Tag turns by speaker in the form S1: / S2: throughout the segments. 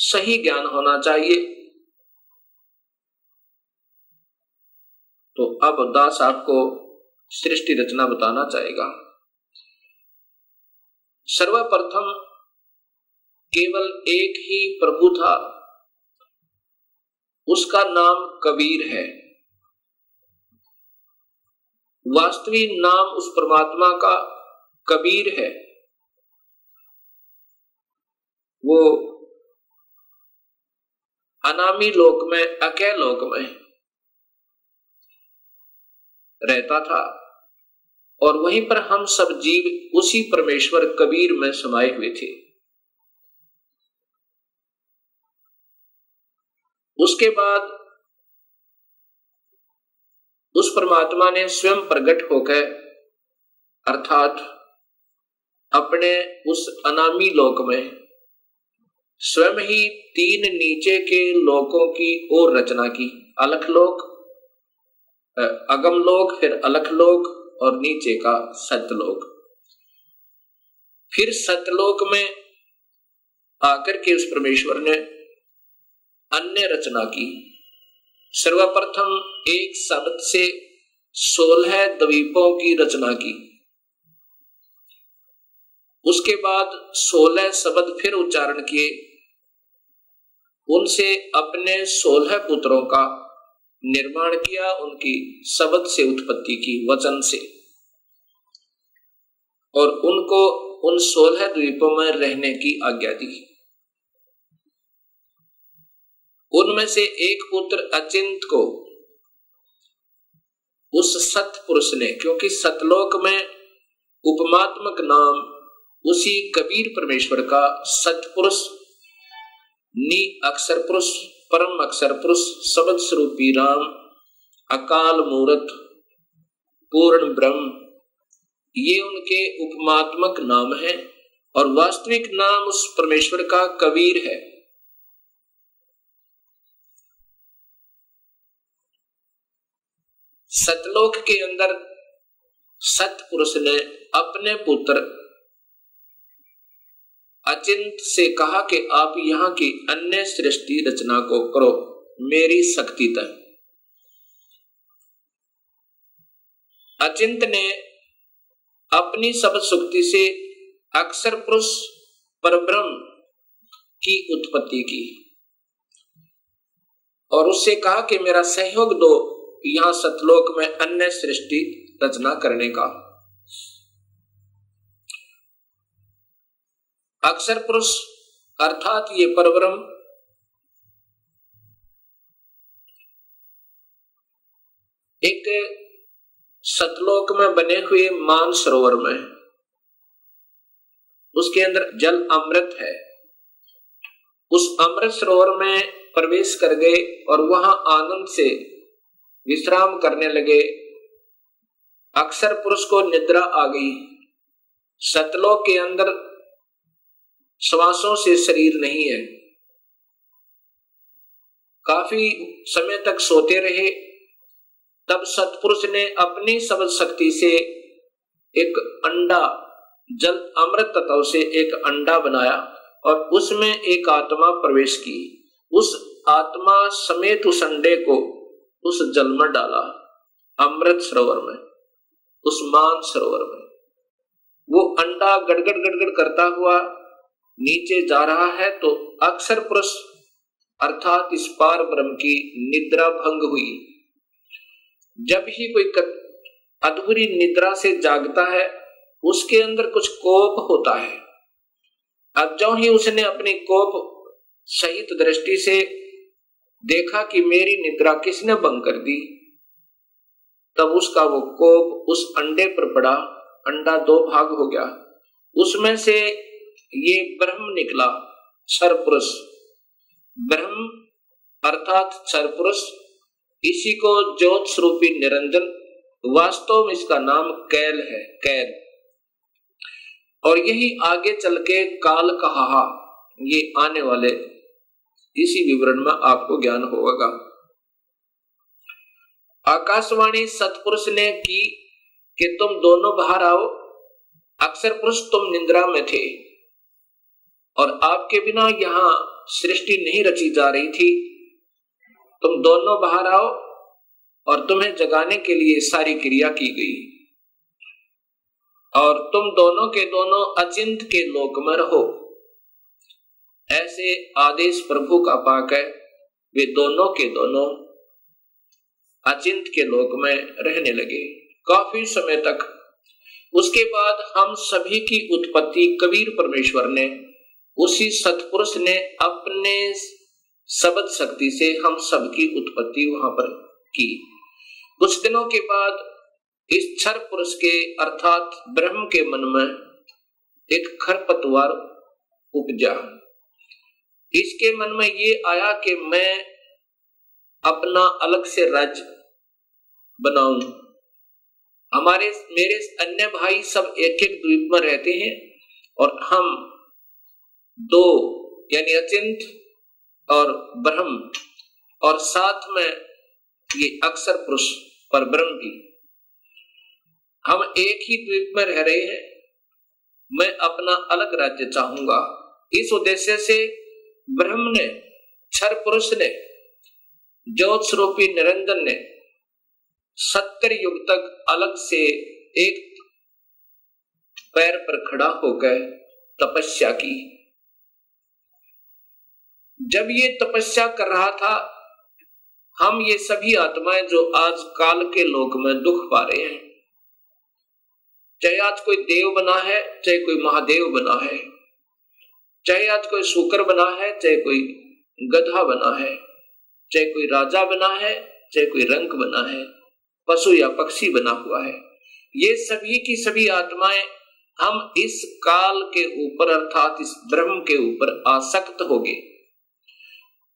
S1: सही ज्ञान होना चाहिए। तो अब दास आपको सृष्टि रचना बताना चाहेगा। सर्वप्रथम केवल एक ही प्रभु था। उसका नाम कबीर है। वास्तविक नाम उस परमात्मा का कबीर है। वो अनामी लोक में अके लोक में रहता था। और वहीं पर हम सब जीव उसी परमेश्वर कबीर में समाये हुए थे। उसके बाद उस परमात्मा ने स्वयं प्रकट होकर, अर्थात अपने उस अनामी लोक में स्वयं ही तीन नीचे के लोकों की और रचना की। अलख लोक अगम लोक, फिर अलख लोक और नीचे का सतलोक। फिर सतलोक में आकर के उस परमेश्वर ने अन्य रचना की। सर्वप्रथम एक शब्द से सोलह द्वीपों की रचना की। उसके बाद सोलह शब्द फिर उच्चारण किए। उनसे अपने सोलह पुत्रों का निर्माण किया, उनकी शब्द से उत्पत्ति की वचन से। और उनको उन सोलह द्वीपों में रहने की आज्ञा दी। उनमें से एक पुत्र अचिंत को उस सत पुरुष ने, क्योंकि सतलोक में उपमात्मक नाम उसी कबीर परमेश्वर का सतपुरुष नी अक्षर पुरुष, परम अक्षर पुरुष, सबद स्वरूपी राम, अकाल मूर्त, पूर्ण ब्रह्म। ये उनके उपमात्मक नाम है और वास्तविक नाम उस परमेश्वर का कबीर है। सतलोक के अंदर सतपुरुष ने अपने पुत्र अचिंत से कहा कि आप यहाँ की अन्य सृष्टि रचना को करो, मेरी शक्ति तय। अचिंत ने अपनी सब सुक्ति से अक्षर पुरुष परब्रह्म की उत्पत्ति की और उससे कहा कि मेरा सहयोग दो यहाँ सतलोक में अन्य सृष्टि रचना करने का। अक्षर पुरुष, अर्थात ये परब्रह्म। एक सतलोक में बने हुए मान सरोवर में, उसके अंदर जल अमृत है। उस अमृत सरोवर में प्रवेश कर गए और वहाँ आनंद से विश्राम करने लगे। अक्षर पुरुष को निद्रा आ गई। सतलोक के अंदर श्वासों से शरीर नहीं है। काफ़ी समय तक सोते रहे, तब सतपुरुष ने अपनी सबल शक्ति से एक अंडा, जल अमृत तत्व से एक अंडा बनाया और उसमें एक आत्मा प्रवेश की। उस आत्मा समेत उस अंडे को उस जल में डाला, अमृत सरोवर में, उस मान सरोवर में। वो अंडा गड़गड़ गड़गड़ करता हुआ नीचे जा रहा है तो अक्षर पुरुष अर्थात इस पार ब्रह्म की निद्रा भंग हुई। जब ही कोई अधूरी निद्रा से जागता है, उसके अंदर कुछ कोप होता है। अब जो ही उसने अपनी कोप सहित दृष्टि से देखा कि मेरी निद्रा किसने भंग कर दी, तब उसका वो कोप उस अंडे पर पड़ा, अंडा दो भाग हो गया। उसमें से ये ब्रह्म निकला सरपुरुष ब्रह्म अर्थात क्षर पुरुष इसी को ज्योत स्वरूपी निरंजन, वास्तव में इसका नाम कैल है, कैल। और यही आगे चल के काल कहा ये आने वाले, इसी विवरण में आपको ज्ञान होगा। आकाशवाणी सतपुरुष ने की कि तुम दोनों बाहर आओ, अक्सर पुरुष तुम निंद्रा में थे। और आपके बिना यहाँ सृष्टि नहीं रची जा रही थी। तुम दोनों बाहर आओ और तुम्हें जगाने के लिए सारी क्रिया की गई। और तुम दोनों के दोनों अचिंत के लोक में रहो। ऐसे आदेश प्रभु का पाक है, वे दोनों के दोनों अचिंत के लोक में रहने लगे। काफ़ी समय तक, उसके बाद हम सभी की उत्पत्ति कबीर परमेश्वर ने उसी सतपुरुष ने अपने शब्द शक्ति से हम सबकी उत्पत्ति वहाँ पर की। कुछ दिनों के बाद इस क्षर पुरुष के, अर्थात ब्रह्म के मन में एक खरपतवार उपजा। इसके मन में ये आया कि मैं अपना अलग से राज्य बनाऊँ। हमारे, मेरे अन्य भाई सब एक एक द्वीप में रहते हैं और हम दो, यानी अचिंत और ब्रह्म, और साथ में ये अक्सर पुरुष पर ब्रह्म भी। हम एक ही द्वीप में रह रहे हैं। मैं अपना अलग राज्य चाहूँगा। इस उद्देश्य से ब्रह्म ने क्षर पुरुष ने ज्योत स्वरूपी निरंजन ने, सत्तर युग तक अलग से एक पैर पर खड़ा होकर तपस्या की। जब ये तपस्या कर रहा था, हम ये सभी आत्माएँ जो आज काल के लोक में दुख पा रहे हैं, चाहे आज कोई देव बना है, चाहे कोई महादेव बना है, चाहे आज कोई शुकर बना है, चाहे कोई गधा बना है, चाहे कोई राजा बना है, चाहे कोई रंक बना है, पशु या पक्षी बना हुआ है, ये सभी की सभी आत्माएँ हम इस काल के ऊपर अर्थात इस ब्रह्म के ऊपर आसक्त हो गए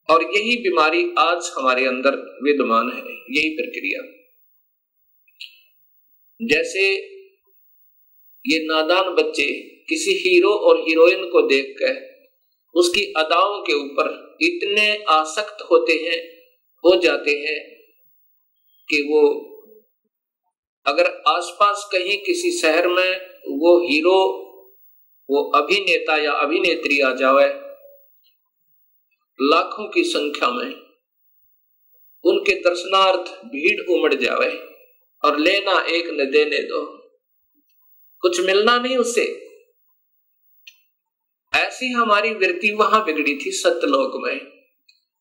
S1: और यही बीमारी आज हमारे अंदर विद्यमान है, यही प्रक्रिया। जैसे ये नादान बच्चे किसी हीरो और हीरोइन को देखकर उसकी अदाओं के ऊपर इतने आसक्त होते हैं, हो जाते हैं कि वो अगर आसपास कहीं किसी शहर में वो हीरो, वो अभिनेता या अभिनेत्री आ जाए लाखों की संख्या में उनके दर्शनार्थ भीड़ उमड़ जावे और लेना एक न देने दो। कुछ मिलना नहीं उससे ऐसी हमारी वृत्ति वहाँ बिगड़ी थी सत्यलोक में।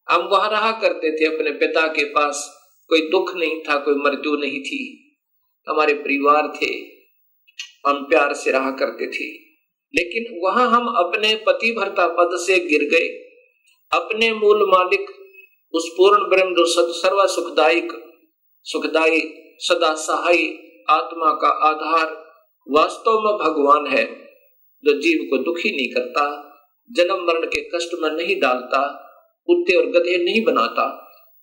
S1: हम वहाँ रहा करते थे, अपने पिता के पास कोई दुख नहीं था, कोई मृत्यु नहीं थी। हमारे परिवार थे, हम प्यार से रहा करते थे। लेकिन वहाँ हम अपने पति भरता पद से गिर गए। अपने मूल मालिक, उस पूर्ण ब्रह्म जो सर्व सुखदायक सुखदायी, सदा सहाय आत्मा का आधार वास्तव में भगवान है, जो जीव को दुखी नहीं करता, जन्म मरण के कष्ट में नहीं डालता, कुत्ते और गधे नहीं बनाता,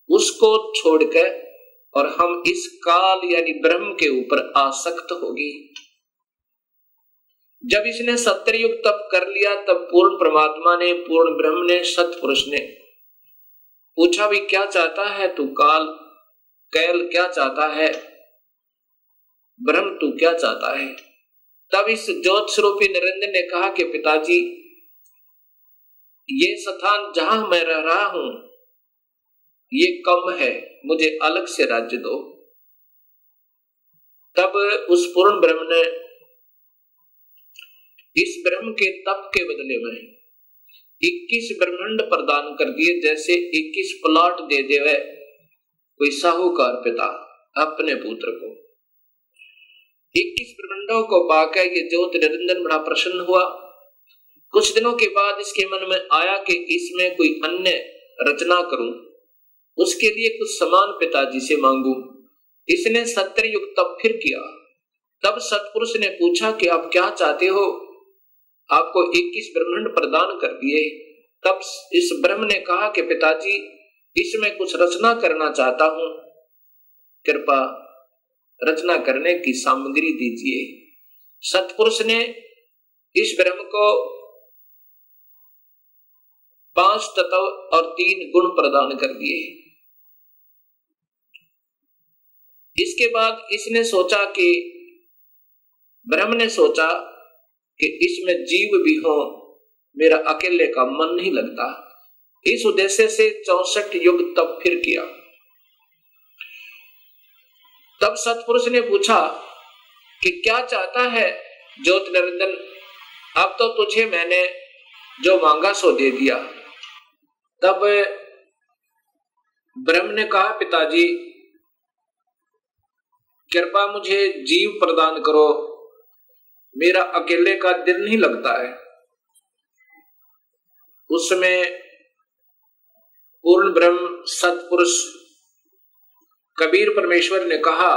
S1: उसको छोड़कर और हम इस काल यानी ब्रह्म के ऊपर आसक्त होगी। जब इसने सत्तर युग तप कर लिया, तब पूर्ण परमात्मा ने, पूर्ण ब्रह्म ने, सतपुरुष ने पूछा भी क्या चाहता है तू काल? कैल क्या चाहता है? ब्रह्म तू क्या चाहता है? तब इस ज्योत स्वरूपी निरंजन ने कहा कि पिताजी, ये स्थान जहाँ मैं रह रहा हूँ, ये कम है, मुझे अलग से राज्य दो। तब उस पूर्ण ब्रह्म ने इस ब्रह्म के तप के बदले में। 21 ब्रह्मंड प्रदान कर दिए, जैसे 21 प्लॉट दे दे कोई साहूकार पिता, अपने पुत्र को। 21 ब्रह्मंडों को पाकर ये ज्योत निरंजन बड़ा प्रसन्न हुआ। कुछ दिनों के बाद इसके मन में आया कि इसमें कोई अन्य रचना करूँ। उसके लिए कुछ समान पिताजी से मांगू। इसने सत्तर युग तब फिर किया। तब सतपुरुष ने पूछा कि आप क्या चाहते हो? आपको 21 ब्रह्मांड प्रदान कर दिए। तब इस ब्रह्म ने कहा कि पिताजी, इसमें कुछ रचना करना चाहता हूँ। कृपा रचना करने की सामग्री दीजिए। सतपुरुष ने इस ब्रह्म को पाँच तत्व और तीन गुण प्रदान कर दिए। इसके बाद इसने सोचा कि ब्रह्म ने सोचा कि इसमें जीव भी हो, मेरा अकेले का मन नहीं लगता। इस उद्देश्य से चौसठ युग तब फिर किया। तब सतपुरुष ने पूछा कि क्या चाहता है ज्योत निरंजन अब तो तुझे मैंने जो मांगा सो दे दिया। तब ब्रह्म ने कहा, पिताजी, कृपा मुझे जीव प्रदान करो। मेरा अकेले का दिल नहीं लगता है। उसमें पूर्ण ब्रह्म सतपुरुष कबीर परमेश्वर ने कहा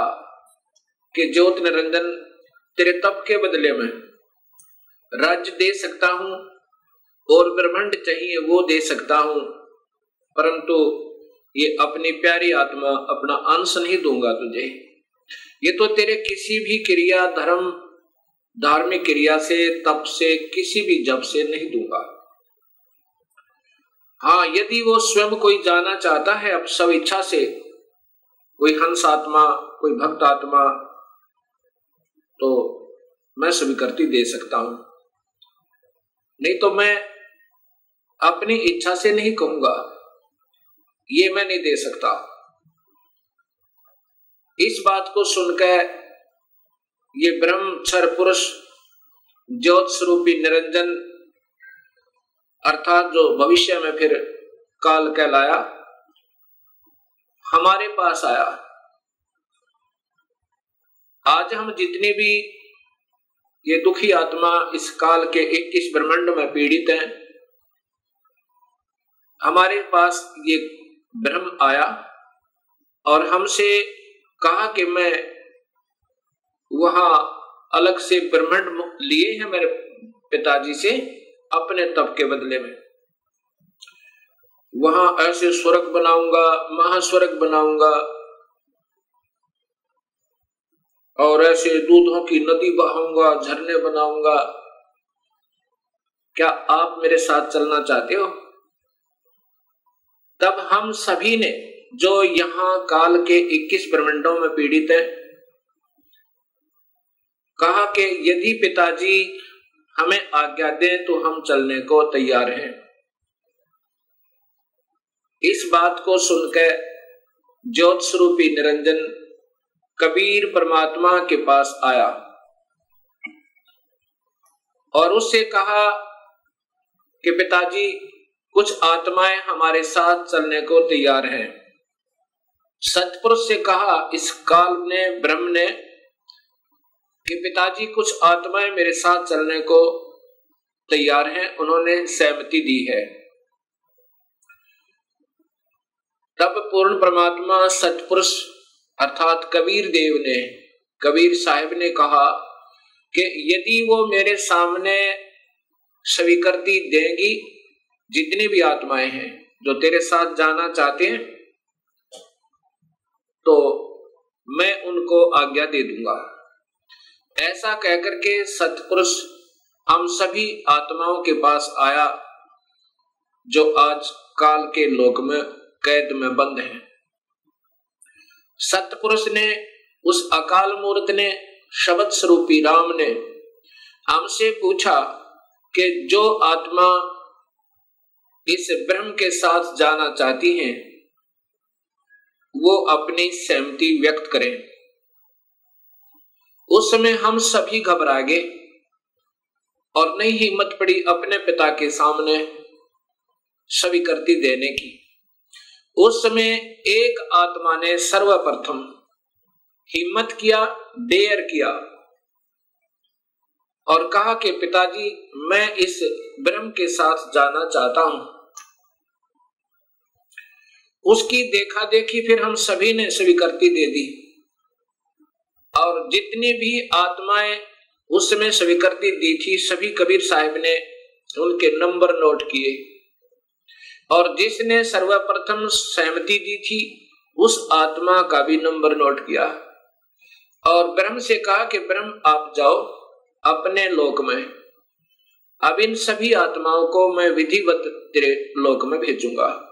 S1: कि ज्योत निरंजन, तेरे तप के बदले में राज्य दे सकता हूँ और ब्रह्मांड चाहिए वो दे सकता हूँ, परंतु ये अपनी प्यारी आत्मा अपना अंश नहीं दूँगा तुझे। ये तो तेरे किसी भी क्रिया, धर्म धार्मिक क्रिया से, तप से, किसी भी जब से नहीं दूँगा। हाँ यदि वो स्वयं कोई जाना चाहता है, अब सब इच्छा से, कोई हंस आत्मा, कोई भक्त आत्मा तो मैं स्वीकृति दे सकता हूँ। नहीं तो मैं अपनी इच्छा से नहीं कहूँगा। ये मैं नहीं दे सकता। इस बात को सुनकर ये ब्रह्म क्षर पुरुष ज्योत स्वरूपी निरंजन, अर्थात जो भविष्य में फिर काल कहलाया, हमारे पास आया। आज हम जितने भी ये दुखी आत्मा इस काल के इक्कीस ब्रह्मांड में पीड़ित हैं, हमारे पास ये ब्रह्म आया और हमसे कहा कि मैं वहाँ अलग से ब्रह्मांड लिए हैं मेरे पिताजी से अपने तप के बदले में। वहाँ ऐसे स्वर्ग बनाऊँगा, महास्वर्ग बनाऊँगा और ऐसे दूधों की नदी बहाऊँगा, झरने बनाऊँगा। क्या आप मेरे साथ चलना चाहते हो? तब हम सभी ने जो यहाँ काल के 21 ब्रह्मंडों में पीड़ित है कहा कि यदि पिताजी हमें आज्ञा दें तो हम चलने को तैयार हैं। इस बात को सुनकर ज्योत स्वरूपी निरंजन कबीर परमात्मा के पास आया और उससे कहा कि पिताजी, कुछ आत्माएँ हमारे साथ चलने को तैयार हैं। सतपुरुष से कहा, इस काल ने ब्रह्म ने कि पिताजी कुछ आत्माएँ मेरे साथ चलने को तैयार हैं, उन्होंने सहमति दी है। तब पूर्ण परमात्मा सतपुरुष अर्थात कबीर देव ने, कबीर साहब ने कहा कि यदि वो मेरे सामने स्वीकृति देंगी, जितनी भी आत्माएँ हैं जो तेरे साथ जाना चाहते हैं तो मैं उनको आज्ञा दे दूँगा। ऐसा कहकर के सतपुरुष हम सभी आत्माओं के पास आया, जो आज काल के लोक में कैद में बंद है। सतपुरुष ने, उस अकाल मूर्त ने, शब्द स्वरूपी राम ने, हमसे पूछा कि जो आत्मा इस ब्रह्म के साथ जाना चाहती हैं, वो अपनी सहमति व्यक्त करें। उस समय हम सभी घबरा गए और नहीं हिम्मत पड़ी अपने पिता के सामने स्वीकृति देने की। उस समय एक आत्मा ने सर्वप्रथम हिम्मत किया, डेयर किया और कहा कि पिताजी, मैं इस ब्रह्म के साथ जाना चाहता हूँ। उसकी देखा देखी फिर हम सभी ने स्वीकृति दे दी। और जितनी भी आत्माएँ उस समय स्वीकृति दी थी, सभी कबीर साहब ने उनके नंबर नोट किए। और जिसने सर्वप्रथम सहमति दी थी, उस आत्मा का भी नंबर नोट किया। और ब्रह्म से कहा कि, ब्रह्म, आप जाओ अपने लोक में। अब इन सभी आत्माओं को मैं विधिवत तेरे लोक में भेजूँगा।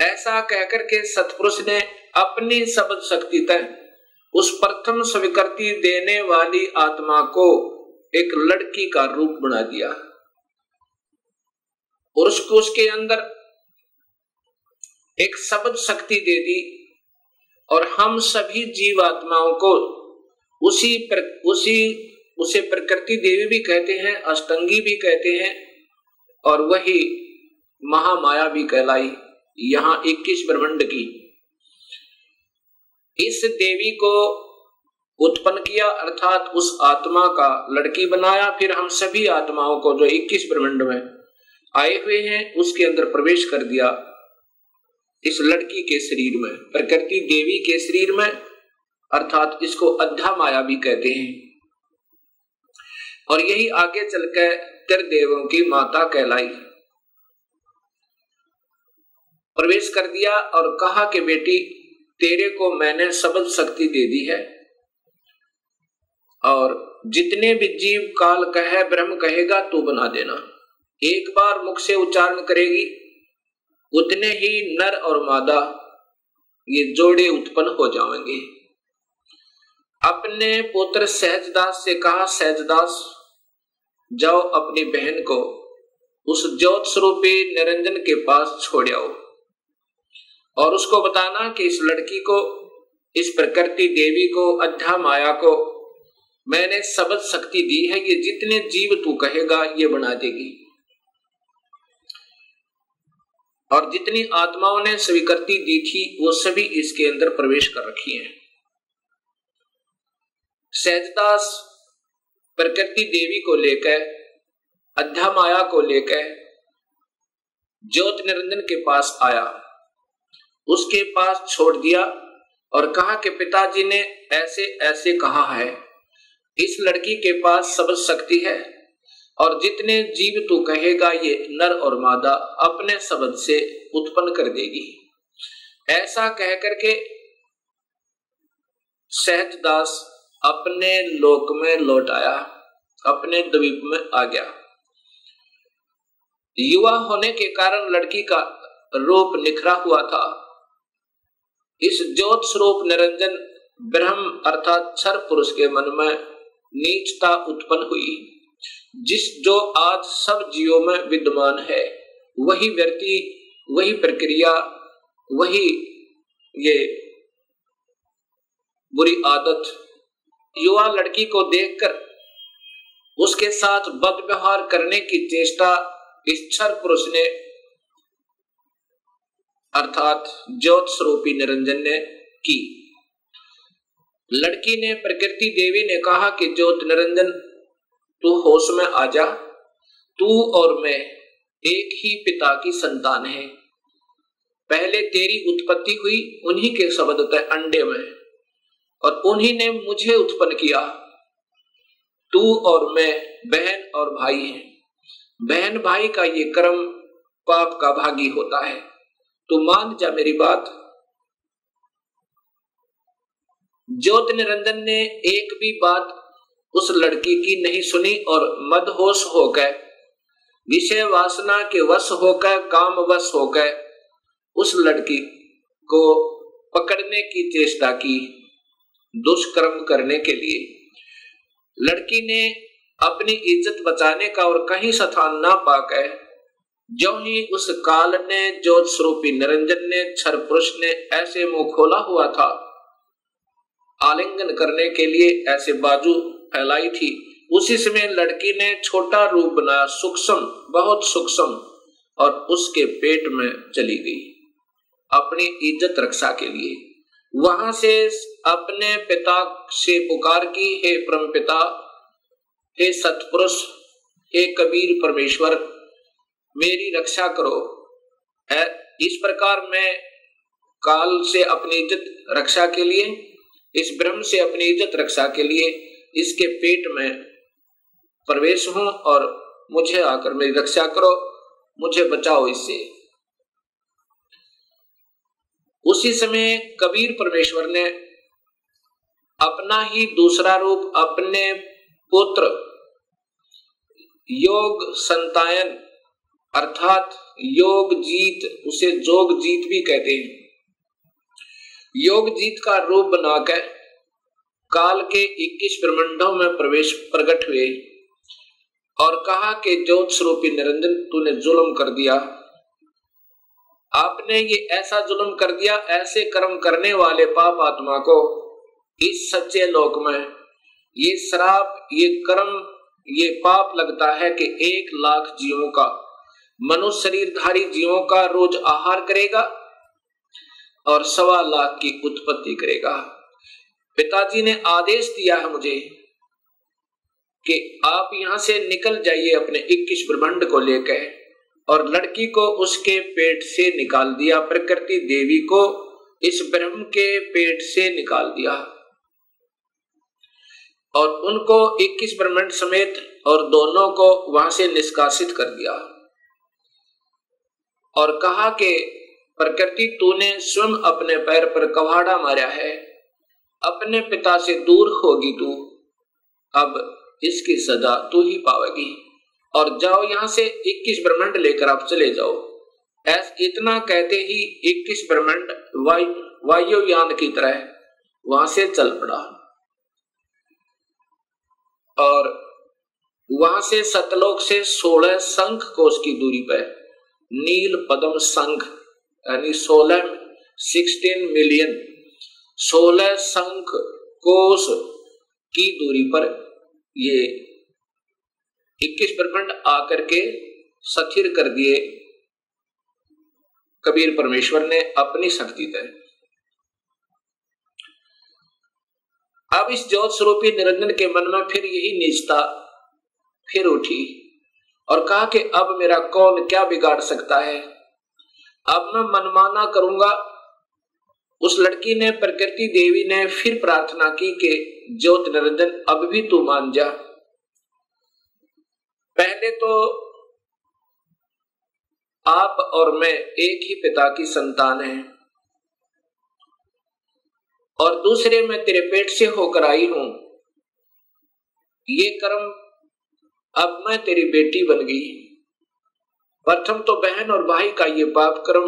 S1: ऐसा कहकर के सतपुरुष ने अपनी शब्द शक्ति तय उस प्रथम स्वीकृति देने वाली आत्मा को एक लड़की का रूप बना दिया। और उसको उसके अंदर एक शब्द शक्ति दे दी और हम सभी जीवात्माओं को उसी पर, उसी, उसे प्रकृति देवी भी कहते हैं, अष्टंगी भी कहते हैं और वही महामाया भी कहलाई, यहाँ इक्कीस ब्रह्मंड की। इस देवी को उत्पन्न किया, अर्थात उस आत्मा का लड़की बनाया, फिर हम सभी आत्माओं को जो इक्कीस ब्रह्मंड में आए हुए हैं, उसके अंदर प्रवेश कर दिया इस लड़की के शरीर में, प्रकृति देवी के शरीर में, अर्थात इसको अध्या माया भी कहते हैं। और यही आगे चलकर त्रिदेवों की माता कहलाई। प्रवेश कर दिया और कहा कि बेटी तेरे को मैंने सबल शक्ति दे दी है। और जितने भी जीव काल कहे, ब्रह्म कहेगा, तू बना देना। एक बार मुख से उच्चारण करेगी, उतने ही नर और मादा ये जोड़े उत्पन्न हो जाएँगे। अपने पुत्र सहजदास से कहा, सहजदास, जाओ अपनी बहन को उस ज्योत स्वरूपी निरंजन के पास छोड़ आओ। और उसको बताना कि इस लड़की को, इस प्रकृति देवी को, अध्या माया को, मैंने सबद शक्ति दी है, ये जितने जीव तू कहेगा, ये बना देगी। और जितनी आत्माओं ने स्वीकृति दी थी, वो सभी इसके अंदर प्रवेश कर रखी हैं। सहजदास प्रकृति देवी को लेकर, अध्या माया को लेकर, ज्योत निरंजन के पास आया। उसके पास छोड़ दिया और कहा कि पिताजी ने ऐसे ऐसे कहा है। इस लड़की के पास सब शक्ति है और जितने जीव तू कहेगा ये नर और मादा अपने शब्द से उत्पन्न कर देगी। ऐसा कह करके सहजदास अपने लोक में लौट आया, अपने द्वीप में आ गया। युवा होने के कारण लड़की का रूप निखरा हुआ था। इस ज्योत स्वरूप निरंजन ब्रह्म अर्थात छर पुरुष के मन में नीचता उत्पन्न हुई। जिस जो आज सब जीवों में विद्यमान है, वही व्यक्ति, वही प्रक्रिया, वही ये बुरी आदत युवा लड़की को देखकर उसके साथ बद व्यवहार करने की चेष्टा इस छर पुरुष ने अर्थात ज्योत स्वरूपी निरंजन ने की। लड़की ने प्रकृति देवी ने कहा कि ज्योत निरंजन, तू होश में आ जा। तू और मैं एक ही पिता की संतान है। पहले तेरी उत्पत्ति हुई उन्हीं के शब्द अंडे में, और उन्हीं ने मुझे उत्पन्न किया। तू और मैं बहन और भाई हैं। बहन भाई का ये कर्म पाप का भागी होता है। तू मान जा मेरी बात। ज्योत निरंजन ने एक भी बात उस लड़की की नहीं सुनी और मदहोश हो गए। विषय वासना के वश होकर काम वश हो गए। उस लड़की को पकड़ने की चेष्टा की दुष्कर्म करने के लिए। लड़की ने अपनी इज़्ज़त बचाने का और कहीं स्थान ना पाकर जो ही उस काल ने जो स्वरूपी निरंजन ने क्षर पुरुष ने ऐसे मुँह खोला हुआ था, आलिंगन करने के लिए ऐसे बाजू फैलाई थी, उसी समय लड़की ने छोटा रूप बनाया सूक्ष्म, बहुत सूक्ष्म, और उसके पेट में चली गई, अपनी इज़्ज़त रक्षा के लिए। वहाँ से अपने पिता से पुकार की, हे परम पिता हे सतपुरुष, हे कबीर परमेश्वर मेरी रक्षा करो। इस प्रकार मैं काल से अपनी इज़्ज़त रक्षा के लिए, इस ब्रह्म से अपनी इज़्ज़त रक्षा के लिए इसके पेट में प्रवेश हूँ और मुझे आकर मेरी रक्षा करो, मुझे बचाओ इससे। उसी समय कबीर परमेश्वर ने अपना ही दूसरा रूप, अपने पुत्र योग संतायन अर्थात योग जीत, उसे जोग जीत भी कहते हैं। योग जीत का रूप बनाकर काल के 21 ब्रह्मंडों में प्रवेश प्रकट हुए और कहा कि ज्योत स्वरूपी निरंजन, तूने जुल्म कर दिया। आपने ये ऐसा जुल्म कर दिया, ऐसे कर्म करने वाले पाप आत्मा को, इस सच्चे लोक में, ये श्राप, ये कर्म, ये पाप लगता है कि एक लाख जीवों का मनुष्य शरीरधारी जीवों का रोज आहार करेगा और सवा लाख की उत्पत्ति करेगा। पिताजी ने आदेश दिया है मुझे कि आप यहाँ से निकल जाइए अपने इक्कीस ब्रह्मंड को लेकर और लड़की को उसके पेट से निकाल दिया, प्रकृति देवी को इस ब्रह्म के पेट से निकाल दिया। और उनको 21 ब्रह्मंड समेत और दोनों को वहाँ से निष्कासित कर दिया। और कहा कि, प्रकृति तूने स्वयं अपने पैर पर कवाड़ा मारा है, अपने पिता से दूर होगी तू, अब इसकी सजा तू ही पावेगी और जाओ यहाँ से 21 ब्रह्मंड लेकर आप चले जाओ। ऐस इतना कहते ही 21 ब्रह्मंड वायुयान की तरह वहाँ से चल पड़ा। और वहाँ से सतलोक से 16 संख कोष की दूरी पर नील पदम संघ, यानी 16 16 मिलियन 16 संख कोष की दूरी पर ये इक्कीस प्रखंड आकर के सथिर कर दिए। कबीर परमेश्वर ने अपनी शक्ति तय। अब इस ज्योत स्वरूपी निरंजन के मन में फिर यही निजता फिर उठी। और कहा कि अब मेरा कौन क्या बिगाड़ सकता है? अब मैं मनमाना करूँगा। उस लड़की ने, प्रकृति देवी ने फिर प्रार्थना की कि, ज्योत निरंजन अब भी तू मान जा। पहले तो आप और मैं एक ही पिता की संतान है। और दूसरे, मैं तेरे पेट से होकर आई हूँ। ये कर्म अब मैं तेरी बेटी बन गई। प्रथम तो बहन और भाई का ये पाप कर्म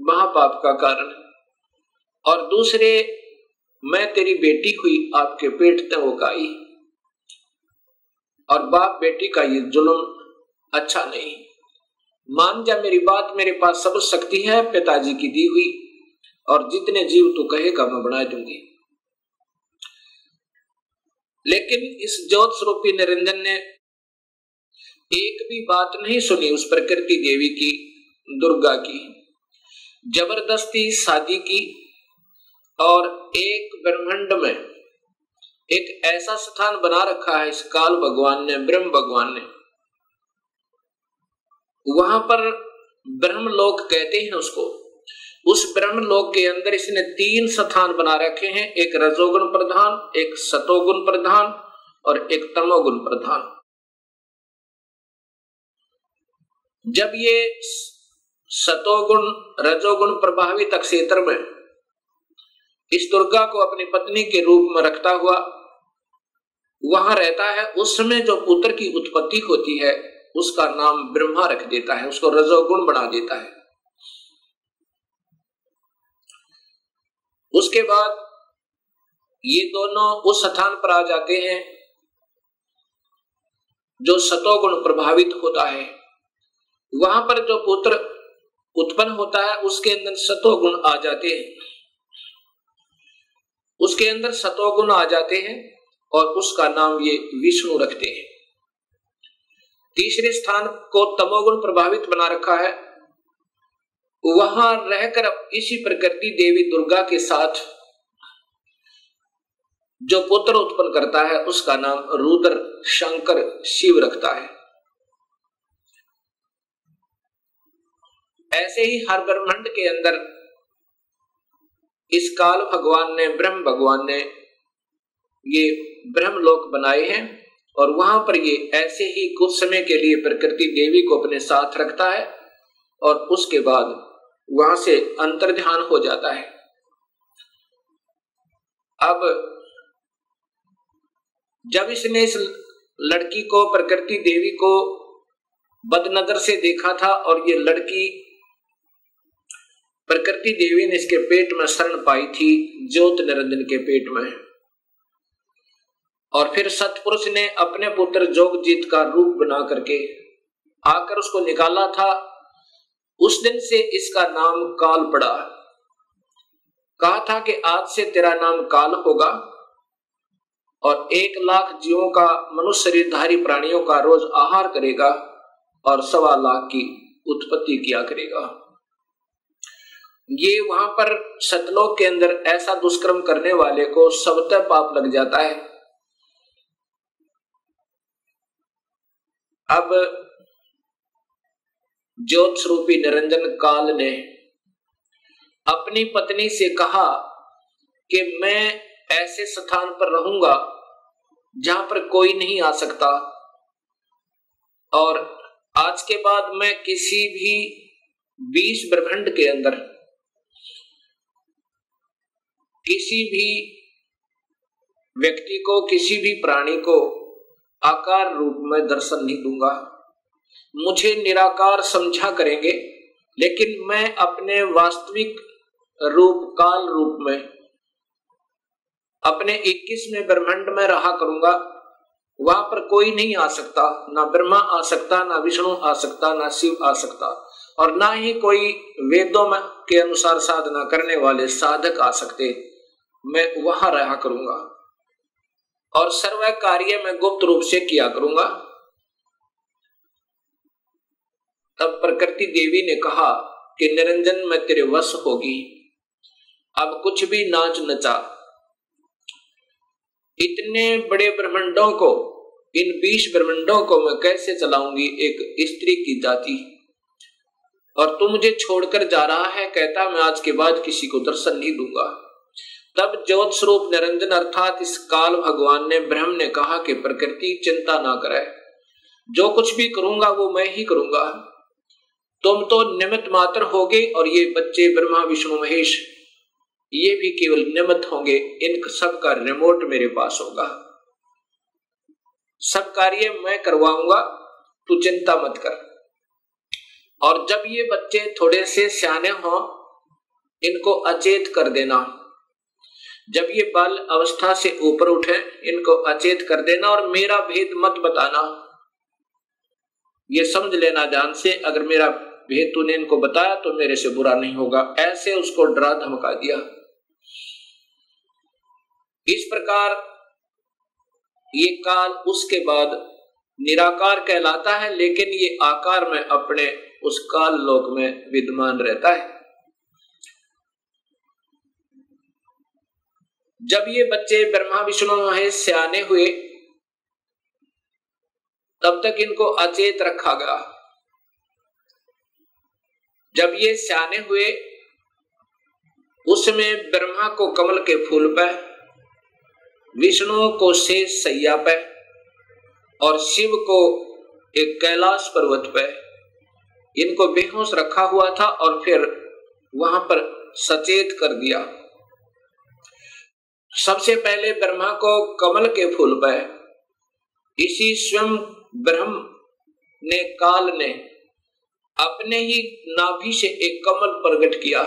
S1: महापाप का कारण। और दूसरे, मैं तेरी बेटी हुई आपके पेट तक आई और बाप बेटी का ये जुल्म अच्छा नहीं। मान जा मेरी बात, मेरे पास सब शक्ति है, पिताजी की दी हुई। और जितने जीव तू कहेगा, मैं बना दूँगी। लेकिन इस ज्योत स्वरूपी निरंजन ने एक भी बात नहीं सुनी उस प्रकृति देवी की, दुर्गा की। ज़बरदस्ती शादी की और एक ब्रह्मांड में एक ऐसा स्थान बना रखा है इस काल भगवान ने, ब्रह्म भगवान ने। वहाँ पर ब्रह्म लोक कहते हैं उसको। उस ब्रह्म लोक के अंदर इसने तीन स्थान बना रखे हैं, एक रजोगुण प्रधान, एक सतोगुण प्रधान और एक तमोगुण प्रधान। जब ये सतोगुण, रजोगुण प्रभावित क्षेत्र में इस दुर्गा को अपनी पत्नी के रूप में रखता हुआ, वहाँ रहता है उस समय जो पुत्र की उत्पत्ति होती है, उसका नाम ब्रह्मा रख देता है, उसको रजोगुण बना देता है। उसके बाद ये दोनों उस स्थान पर आ जाते हैं, जो सतोगुण प्रभावित होता है। वहाँ पर जो पुत्र उत्पन्न होता है, उसके अंदर सतो गुण आ जाते हैं। उसके अंदर सतो गुण आ जाते हैं और उसका नाम ये विष्णु रखते हैं। तीसरे स्थान को तमोगुण प्रभावित बना रखा है। वहाँ रहकर इसी प्रकृति देवी दुर्गा के साथ जो पुत्र उत्पन्न करता है, उसका नाम रुद्र, शंकर, शिव रखता है। ऐसे ही हर ब्रह्मंड के अंदर इस काल भगवान ने, ब्रह्म भगवान ने ये ब्रह्म लोक बनाए हैं और वहाँ पर ये ऐसे ही कुछ समय के लिए प्रकृति देवी को अपने साथ रखता है और उसके बाद वहाँ से अंतर ध्यान हो जाता है। अब जब इसने इस लड़की को, प्रकृति देवी को बदनजर से देखा था और ये लड़की प्रकृति देवी ने इसके पेट में शरण पाई थी, ज्योत निरंजन के पेट में। और फिर सतपुरुष ने अपने पुत्र जोगजीत का रूप बना करके आकर उसको निकाला था। उस दिन से इसका नाम काल पड़ा। कहा था कि आज से तेरा नाम काल होगा और एक लाख जीवों का, मनुष्य शरीरधारी प्राणियों का रोज आहार करेगा और सवा लाख की उत्पत्ति किया करेगा। ये वहाँ पर सतलोक के अंदर ऐसा दुष्कर्म करने वाले को सबतः पाप लग जाता है। अब ज्योत स्वरूपी निरंजन काल ने अपनी पत्नी से कहा कि मैं ऐसे स्थान पर रहूँगा जहाँ पर कोई नहीं आ सकता और आज के बाद मैं किसी भी बीस ब्रह्मंड के अंदर किसी भी व्यक्ति को, किसी भी प्राणी को आकार रूप में दर्शन नहीं दूँगा। मुझे निराकार समझा करेंगे, लेकिन मैं अपने वास्तविक रूप, काल रूप में, अपने 21 में ब्रह्मांड में रहा करूँगा। वहाँ पर कोई नहीं आ सकता, ना ब्रह्मा आ सकता, ना विष्णु आ सकता, ना शिव आ सकता, और ना ही कोई वेदों के अनुसार साधना करने वाले साधक आ सकते। मैं वहाँ रहा करूँगा और सर्व कार्य में गुप्त रूप से किया करूँगा। तब प्रकृति देवी ने कहा कि निरंजन, में तेरे वश होगी। अब कुछ भी नाच नचा इतने बड़े ब्रह्मंडों को, इन बीस ब्रह्मंडों को मैं कैसे चलाऊँगी एक स्त्री की जाति? और तू मुझे छोड़कर जा रहा है, कहता मैं आज के बाद किसी को दर्शन नहीं दूँगा। तब ज्योत स्वरूप निरंजन अर्थात इस काल भगवान ने ब्रह्म ने कहा कि प्रकृति चिंता ना करे जो कुछ भी करूँगा, वो मैं ही करूँगा। तुम तो निमित मात्र होगे और ये बच्चे ब्रह्मा, विष्णु, महेश, ये भी केवल निमित होंगे। इन सब का रिमोट मेरे पास होगा। सब कार्य मैं करवाऊँगा, तू चिंता मत कर। और जब ये बच्चे थोड़े से सियाने हो, इनको अचेत कर देना। जब ये बाल अवस्था से ऊपर उठे, इनको अचेत कर देना और मेरा भेद मत बताना। ये समझ लेना जान से, अगर मेरा भेद तूने इनको बताया तो मेरे से बुरा नहीं होगा। ऐसे उसको डरा धमका दिया। इस प्रकार ये काल उसके बाद निराकार कहलाता है, लेकिन ये आकार में अपने उस काल लोक में विद्यमान रहता है। जब ये बच्चे ब्रह्मा, विष्णु महेश सियाने हुए, तब तक इनको अचेत रखा गया। जब ये सियाने हुए, उसमें ब्रह्मा को कमल के फूल पर विष्णु को शेष सैया पे और शिव को एक कैलाश पर्वत पे इनको बेहोश रखा हुआ था और फिर वहाँ पर सचेत कर दिया। सबसे पहले ब्रह्मा को कमल के फूल पर इसी स्वयं ब्रह्म ने काल ने अपने ही नाभि से एक कमल प्रकट किया।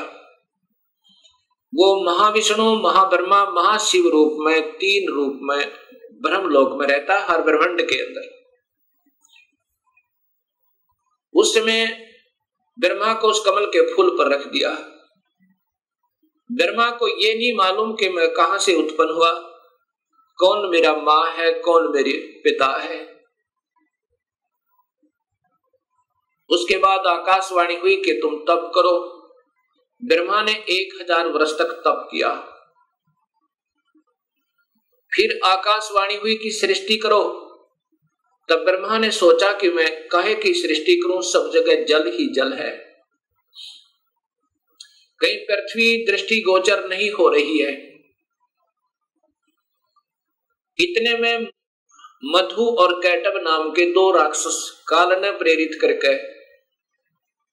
S1: वो महाविष्णु, महाब्रह्मा, महाशिव रूप में, तीन रूप में ब्रह्म लोक में रहता, हर ब्रह्मंड के अंदर। उस समय ब्रह्मा को उस कमल के फूल पर रख दिया। ब्रह्मा को ये नहीं मालूम कि मैं कहा से उत्पन्न हुआ। कौन मेरा माँ है, कौन मेरे पिता है। उसके बाद आकाशवाणी हुई कि तुम तप करो। ब्रह्मा ने एक हज़ार वर्ष तक तप किया। फिर आकाशवाणी हुई कि सृष्टि करो। तब ब्रह्मा ने सोचा कि मैं कहे की सृष्टि करूँ, सब जगह जल ही जल है। कहीं पृथ्वी दृष्टि गोचर नहीं हो रही है। इतने में मधु और कैटब नाम के दो राक्षस काल ने प्रेरित करके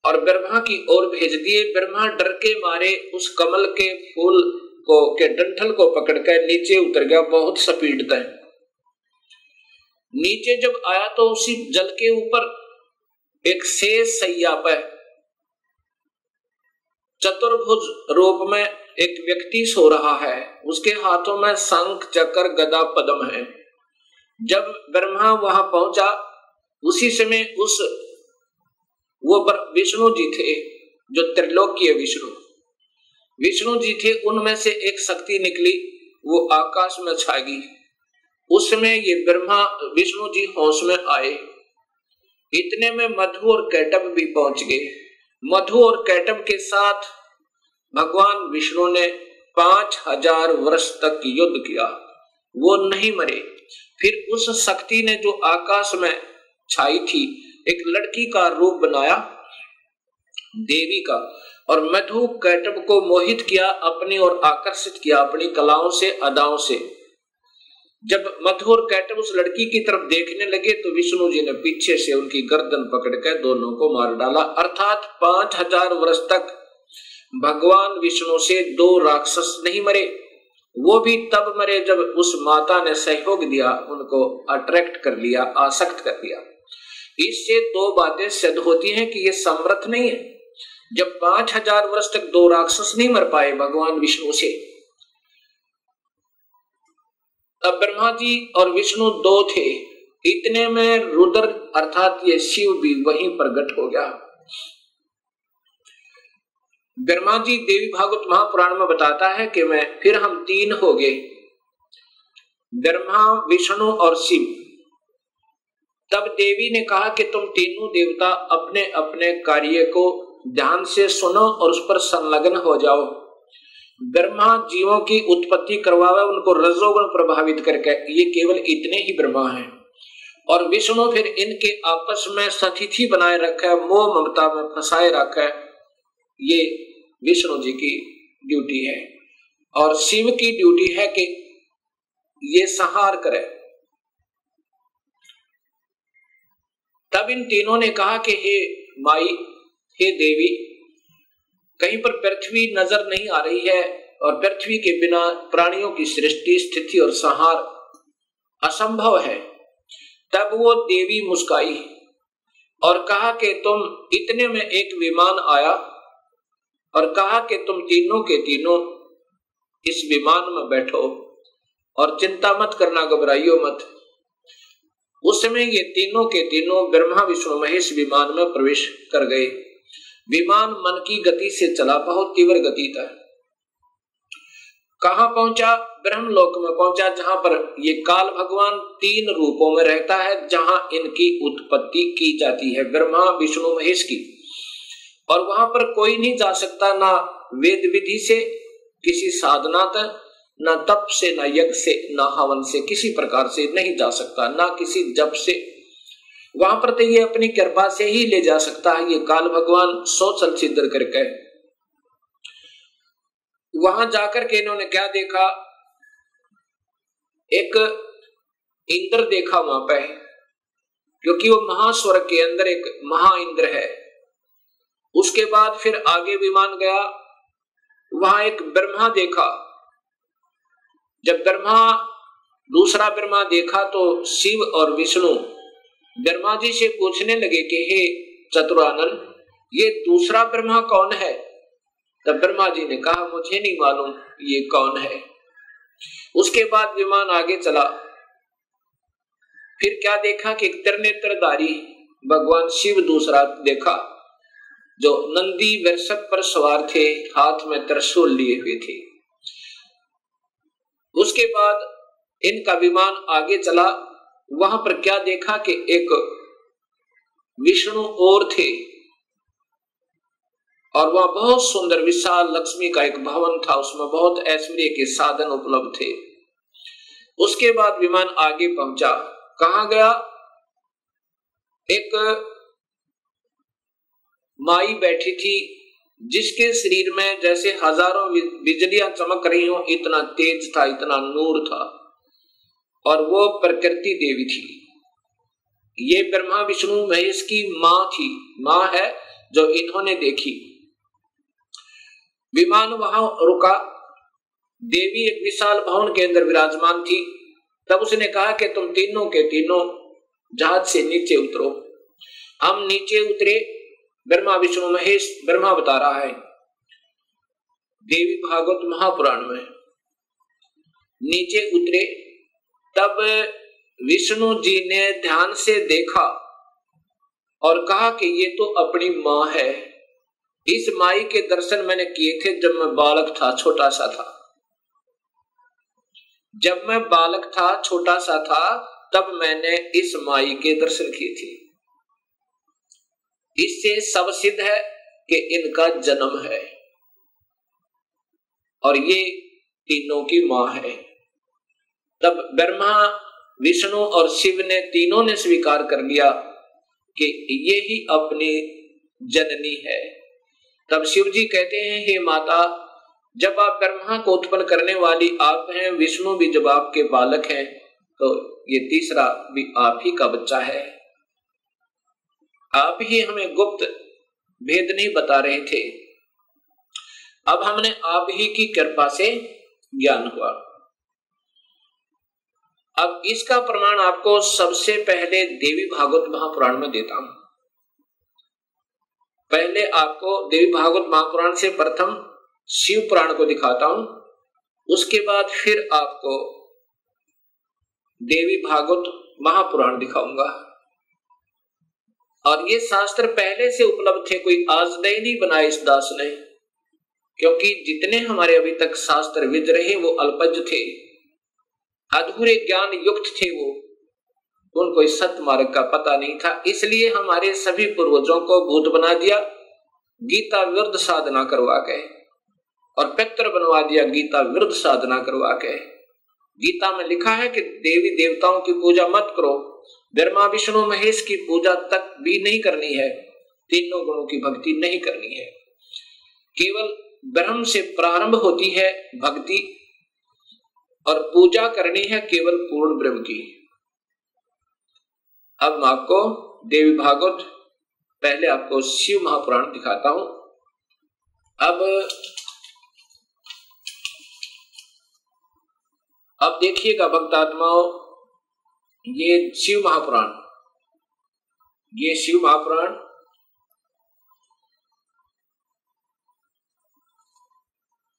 S1: और ब्रह्मा की ओर भेज दिए। ब्रह्मा डर के मारे उस कमल के फूल को, के डंठल को पकड़कर नीचे उतर गया, बहुत स्पीड तय नीचे जब आया तो उसी जल के ऊपर एक शेष सैया पर चतुर्भुज रूप में एक व्यक्ति सो रहा है। उसके हाथों में शंख, चक्र, गदा, पदम है। जब ब्रह्मा वहाँ पहुँचा, उसी समय उस वो विष्णु जी थे, जो त्रिलोकीय विष्णु। विष्णु जी थे, उनमें से एक शक्ति निकली, वो आकाश में छागी उसमें ये ब्रह्मा, विष्णु जी होश में आए। इतने में मधु और कैटब भी पहुँच गए। मधु और कैटब के साथ भगवान विष्णु ने पाँच हज़ार वर्ष तक युद्ध किया। वो नहीं मरे। फिर उस शक्ति ने जो आकाश में छाई थी, एक लड़की का रूप बनाया, देवी का, और मधु कैटब को मोहित किया, अपनी और आकर्षित किया, अपनी कलाओं से, अदाओं से। जब मधु और कैटब उस लड़की की तरफ़ देखने लगे तो विष्णु जी ने पीछे से उनकी गर्दन पकड़कर दोनों को मार डाला। अर्थात पाँच हज़ार वर्ष तक भगवान विष्णु से दो राक्षस नहीं मरे। वो भी तब मरे जब उस माता ने सहयोग दिया, उनको अट्रैक्ट कर लिया, आसक्त कर दिया। इससे दो बातें सिद्ध होती हैं कि ये समर्थ नहीं है। जब पाँच हज़ार वर्ष तक दो राक्षस नहीं मर पाए भगवान विष्णु से तब ब्रह्मा जी और विष्णु दो थे। इतने में रुद्र अर्थात ये शिव भी वहीं प्रकट हो गया। ब्रह्मा जी देवी भागवत महापुराण में बताता है कि मैं, फिर हम तीन हो गए। ब्रह्मा, विष्णु और शिव। तब देवी ने कहा कि तुम तीनों देवता अपने अपने कार्य को ध्यान से सुनो और उस पर संलग्न हो जाओ। ब्रह्मा जीवों की उत्पत्ति करवावे, उनको रजोगुण प्रभावित करके, ये केवल इतने ही ब्रह्मा हैं। और विष्णु फिर इनके आपस में सतिथि बनाए रखे, मोह ममता में फंसाए रखे, ये विष्णु जी की ड्यूटी है। और शिव की ड्यूटी है कि ये संहार करे। तब इन तीनों ने कहा कि हे माई, हे देवी कहीं पर पृथ्वी नज़र नहीं आ रही है और पृथ्वी के बिना प्राणियों की सृष्टि, स्थिति और संहार असंभव है। तब वो देवी मुस्काई और कहा कि तुम इतने में एक विमान आया और कहा कि तुम तीनों के तीनों इस विमान में बैठो और चिंता मत करना, घबराइयो मत। उस समय ये तीनों के तीनों ब्रह्मा, विष्णु, महेश विमान में प्रवेश कर गए। विमान मन की गति से चला, बहुत तीव्र गति था। कहा पहुँचा? ब्रह्मलोक में पहुँचा, जहाँ पर ये काल भगवान तीन रूपों में रहता है, जहाँ इनकी उत्पत्ति की जाती है, ब्रह्मा, विष्णु, महेश की। और वहाँ पर कोई नहीं जा सकता, ना वेद विधि से किसी साधना तक न तप से, न यज्ञ से, न हवन से, किसी प्रकार से नहीं जा सकता, ना किसी जप से वहाँ पर तो ये अपनी कृपा से ही ले जा सकता है, ये काल भगवान सोचल सिद्ध करके। वहाँ जाकर के इन्होंने क्या देखा? एक इंद्र देखा वहाँ पे, क्योंकि वो महास्वर्ग के अंदर एक महा इंद्र है। उसके बाद फिर आगे विमान गया, वहाँ एक ब्रह्मा देखा। जब ब्रह्मा दूसरा ब्रह्मा देखा तो शिव और विष्णु ब्रह्मा जी से पूछने लगे कि, हे चतुरानन ये दूसरा ब्रह्मा कौन है? तब ब्रह्मा जी ने कहा, मुझे नहीं मालूम ये कौन है. उसके बाद विमान आगे चला। फिर क्या देखा कि त्रिनेत्रधारी भगवान शिव दूसरा देखा, जो नंदी वर्षक पर सवार थे, हाथ में त्रिशूल लिए हुए थे। उसके बाद इनका विमान आगे चला। वहाँ पर क्या देखा कि एक विष्णु और थे। और वह बहुत सुंदर, विशाल लक्ष्मी का एक भवन था। उसमें बहुत ऐश्वर्य के साधन उपलब्ध थे। उसके बाद विमान आगे पहुँचा। कहा गया? एक माई बैठी थी, जिसके शरीर में जैसे हज़ारों बिजलियाँ चमक रही हो, इतना तेज था, इतना नूर था। और वो प्रकृति देवी थी। ये ब्रह्मा विष्णु महेश की माँ थी। माँ है जो इन्होंने देखी। विमान वहाँ रुका। देवी एक विशाल भवन के अंदर विराजमान थी। तब उसने कहा कि तुम तीनों के तीनों जहाज़ से नीचे उतरो। हम नीचे उतरे। ब्रह्मा विष्णु महेश ब्रह्मा बता रहा है। देवी भागवत महापुराण में। नीचे उतरे। तब विष्णु जी ने ध्यान से देखा और कहा कि ये तो अपनी माँ है। इस माई के दर्शन मैंने किए थे जब मैं बालक था, छोटा सा था। जब मैं बालक था, छोटा सा था, तब मैंने इस माई के दर्शन किए थे। इससे सब सिद्ध है कि इनका जन्म है और ये तीनों की माँ है। तब ब्रह्मा, विष्णु और शिव ने तीनों ने स्वीकार कर लिया कि ये ही अपनी जननी है। तब शिव जी कहते हैं, हे माता, जब आप ब्रह्मा को उत्पन्न करने वाली आप हैं, विष्णु भी जब आपके बालक हैं तो ये तीसरा भी आप ही का बच्चा है। आप ही हमें गुप्त भेद नहीं बता रहे थे। अब हमने आप ही की कृपा से ज्ञान हुआ। अब इसका प्रमाण आपको सबसे पहले देवी भागवत महापुराण में देता हूँ। पहले आपको देवी भागवत महापुराण से प्रथम शिव पुराण को दिखाता हूँ। उसके बाद फिर आपको देवी भागवत महापुराण दिखाऊँगा। और ये शास्त्र पहले से उपलब्ध थे, कोई आज नहीं बनाए इस दास ने। क्योंकि जितने हमारे अभी तक शास्त्र विद रहे, वो अल्पज थे। अधूरे ज्ञान युक्त थे वो। उनको इस सत्य मार्ग का पता नहीं था, इसलिए हमारे सभी पूर्वजों को भूत बना दिया, गीता विरुद्ध साधना करवा के, और पित्र बनवा दिया, गीता विरुद्ध साधना करवा के। गीता में लिखा है कि देवी देवताओं की पूजा मत करो, ब्रह्मा, विष्णु, महेश की पूजा तक भी नहीं करनी है, तीनों गुणों की भक्ति नहीं करनी है। केवल ब्रह्म से प्रारंभ होती है, भक्ति और पूजा करनी है केवल पूर्ण ब्रह्म की। अब मैं आपको देवी भागवत, पहले आपको शिव महापुराण दिखाता हूँ। अब अब देखिएगा भक्तात्माओं ये शिव महापुराण, ये शिव महापुराण,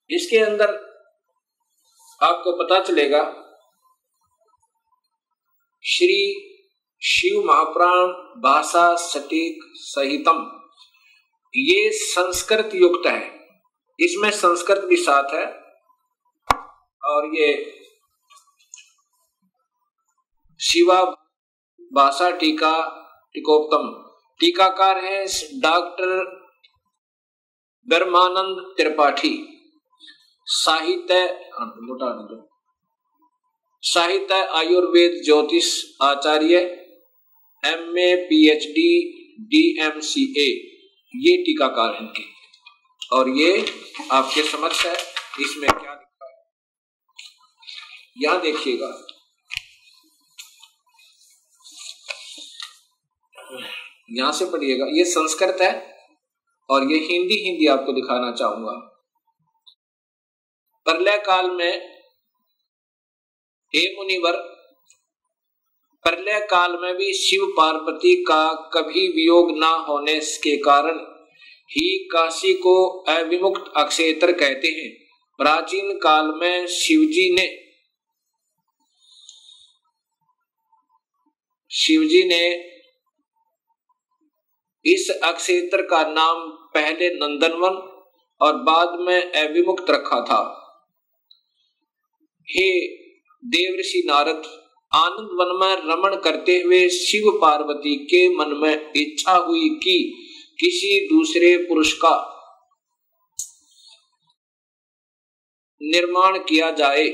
S1: इसके अंदर आपको पता चलेगा, श्री शिव महाप्राण भाषा सटीक सहितम। ये संस्कृत युक्त है। इसमें संस्कृत भी साथ है और ये शिवा भाषा टीका टीकोत्तम। टीकाकार है डॉक्टर ब्रह्मानंद त्रिपाठी। साहित्य साहित्य आयुर्वेद ज्योतिष आचार्य M A P H D D M C A ये टीकाकार हैं इनके। और ये आपके समक्ष है, इसमें क्या लिखा है? यहाँ देखिएगा। यहाँ से पढ़िएगा, ये संस्कृत है, और ये हिंदी हिंदी आपको दिखाना चाहूँगा। प्रलय काल में हे मुनिवर प्रलय काल में भी शिव पार्वती का कभी वियोग ना होने के कारण ही काशी को अविमुक्त अक्षेत्र कहते हैं। प्राचीन काल में शिवजी ने शिवजी ने इस अक्षेत्र का नाम पहले नंदनवन और बाद में अविमुक्त रखा था। हे देवऋषि नारद, आनंद वन में रमण करते हुए शिव पार्वती के मन में इच्छा हुई कि किसी दूसरे पुरुष का निर्माण किया जाए।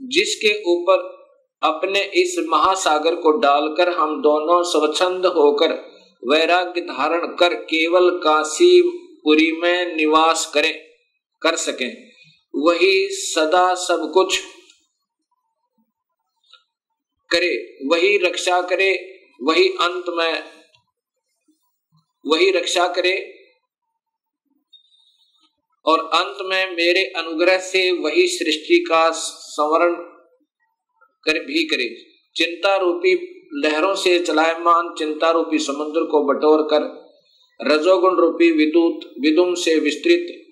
S1: जिसके ऊपर अपने इस महासागर को डालकर हम दोनों स्वच्छंद होकर वैराग्य धारण कर केवल काशी पुरी में निवास करें। कर सकें। वही सदा सब कुछ करे, वही रक्षा करे, वही अंत में, वही रक्षा करे। और अंत में मेरे अनुग्रह से वही सृष्टि का संवरण कर भी करे। चिंता रूपी लहरों से चलायमान, चिंता रूपी समुद्र को बटोर कर, रजोगुण रूपी विद्युत विदुम से विस्तृत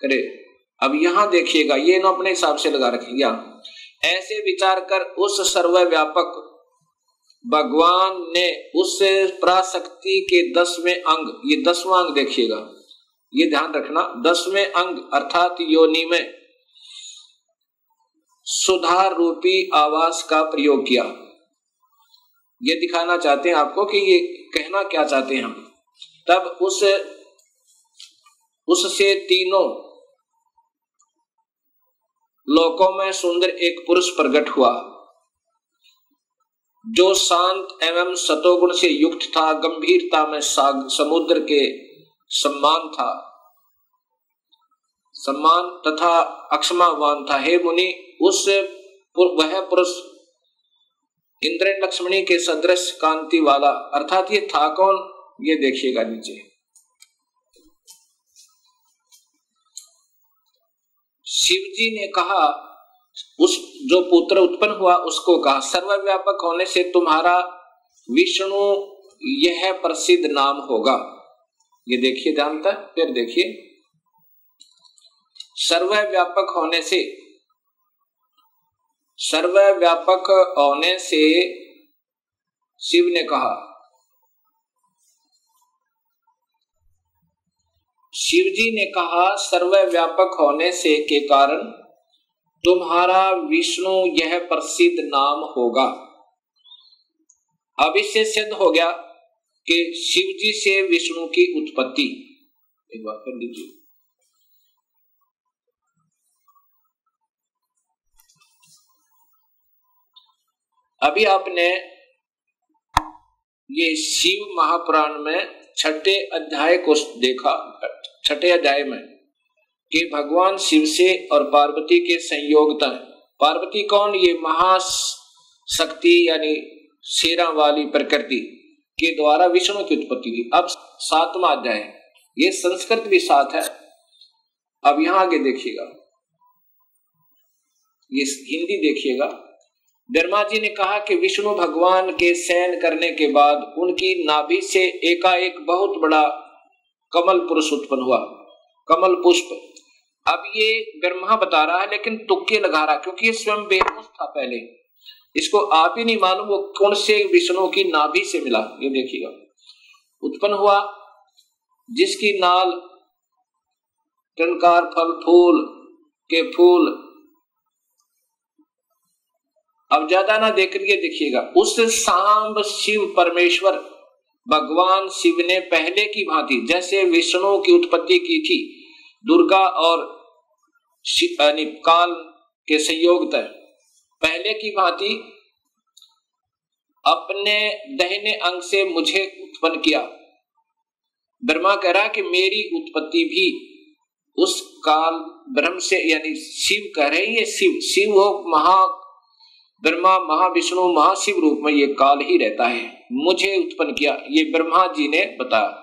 S1: करे। अब यहाँ देखिएगा, ये ना अपने हिसाब से लगा रखेगा ऐसे विचार कर उस सर्वव्यापक भगवान ने उस प्राशक्ति के दसवें अंग, ये दसवां अंग देखिएगा। ये ध्यान रखना, दसवें अंग अर्थात योनि में सुधार रूपी आवास का प्रयोग किया। ये दिखाना चाहते हैं आपको कि ये कहना क्या चाहते हैं हम। तब उस, उससे तीनों लोकों में सुंदर एक पुरुष प्रकट हुआ, जो शांत एवं सतोगुण से युक्त था, गंभीरता में समुद्र के सम्मान था। सम्मान तथा अक्षमावान था। हे मुनि, उस वह पुरुष इंद्र लक्ष्मणी के सदृश कांति वाला, अर्थात ये था कौन? ये देखिएगा नीचे। शिव जी ने कहा, उस जो पुत्र उत्पन्न हुआ उसको कहा। सर्वव्यापक होने से तुम्हारा विष्णु यह प्रसिद्ध नाम होगा। ये देखिए जानता फिर देखिए। सर्वव्यापक होने से, सर्वव्यापक होने से शिव ने कहा शिव जी ने कहा, सर्वव्यापक होने से के कारण तुम्हारा विष्णु यह प्रसिद्ध नाम होगा। अब इससे सिद्ध हो गया कि शिव जी से विष्णु की उत्पत्ति। एक बार कर लीजिए। अभी आपने ये शिव महापुराण में छठे अध्याय को देखा। छठे अध्याय में कि भगवान शिव से और पार्वती के संयोगता पार्वती कौन? ये महाशक्ति यानी शेरा वाली प्रकृति के द्वारा विष्णु की उत्पत्ति की अब सातवा अध्याय ये संस्कृत भी साथ है। अब यहाँ आगे देखिएगा। ये हिंदी देखिएगा। ब्रह्मा जी ने कहा कि विष्णु भगवान के सैन करने के बाद उनकी नाभि से एकाएक बहुत बड़ा कमल पुरुष उत्पन्न हुआ। कमल पुष्प। अब ये ब्रह्मा बता रहा है, लेकिन तुक्के लगा रहा क्योंकि ये स्वयं बेहोश था पहले। इसको आप ही नहीं मालूम, वो कौन से विष्णु की नाभि से मिला, ये देखिएगा। उत्पन्न हुआ, जिसकी नाल टनकार फल, फूल के फूल। अब ज़्यादा ना देख लिए देखिएगा। उस सांब शिव परमेश्वर भगवान शिव ने पहले की भांति, जैसे विष्णु की उत्पत्ति की थी, दुर्गा और काल के संयोग तय। पहले की भांति अपने दहने अंग से मुझे उत्पन्न किया। ब्रह्मा कह रहा कि मेरी उत्पत्ति भी उस काल ब्रह्म से, यानी शिव कह रहे ये शिव शिव हो, महा ब्रह्मा महाविष्णु महाशिव रूप में ये काल ही रहता है। मुझे उत्पन्न किया, ये ब्रह्मा जी ने बताया।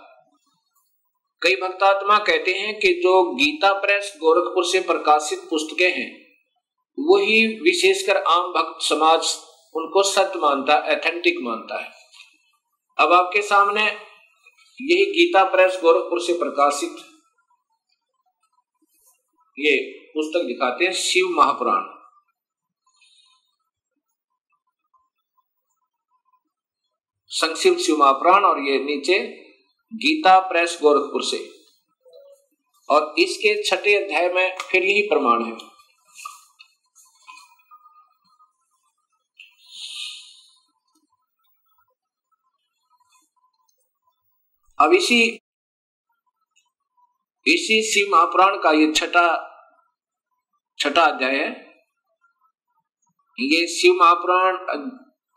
S1: कई भक्तात्मा कहते हैं कि जो गीता प्रेस गोरखपुर से प्रकाशित पुस्तकें हैं, वही विशेषकर आम भक्त समाज उनको सत्य मानता एथेंटिक मानता है। अब आपके सामने यही गीता प्रेस गोरखपुर से प्रकाशित ये पुस्तक दिखाते हैं शिव महापुराण। संक्षिप्त शिवमापुराण और ये नीचे गीता प्रेस गोरखपुर से। और इसके छठे अध्याय में फिर यही प्रमाण है। अब इसी इसी शिव महापुराण का ये छठा छठा अध्याय है। ये शिव महापुराण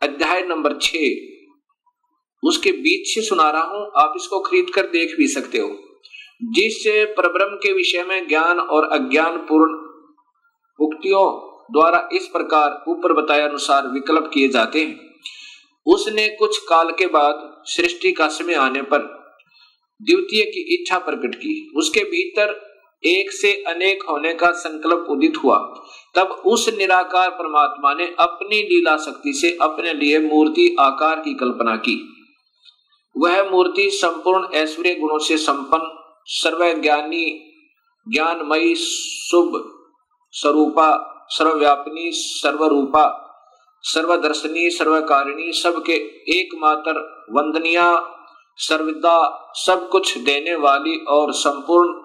S1: अध्याय नंबर छ उसके बीच से सुना रहा हूँ, आप इसको खरीद कर देख भी सकते हो। जिस परब्रह्म के विषय में ज्ञान और अज्ञान पूर्ण उक्तियों द्वारा इस प्रकार ऊपर बताए अनुसार विकल्प किए जाते हैं, उसने कुछ काल के बाद सृष्टि का समय आने पर द्वितीय की इच्छा प्रकट की। उसके भीतर एक से अनेक होने का संकल्प उदित हुआ। तब उस निराकार परमात्मा ने अपनी लीला शक्ति से अपने लिए मूर्ति आकार की कल्पना की। वह मूर्ति संपूर्ण ऐश्वर्य गुणों से संपन्न, सर्वज्ञानी, ज्ञानमयी, शुभ स्वरूपा, सर्वव्यापिनी, सर्वरूपा, सर्वदर्शनी, सर्वकारिणी, सबके एकमात्र वंदनिया, सर्वदा सब कुछ देने वाली और संपूर्ण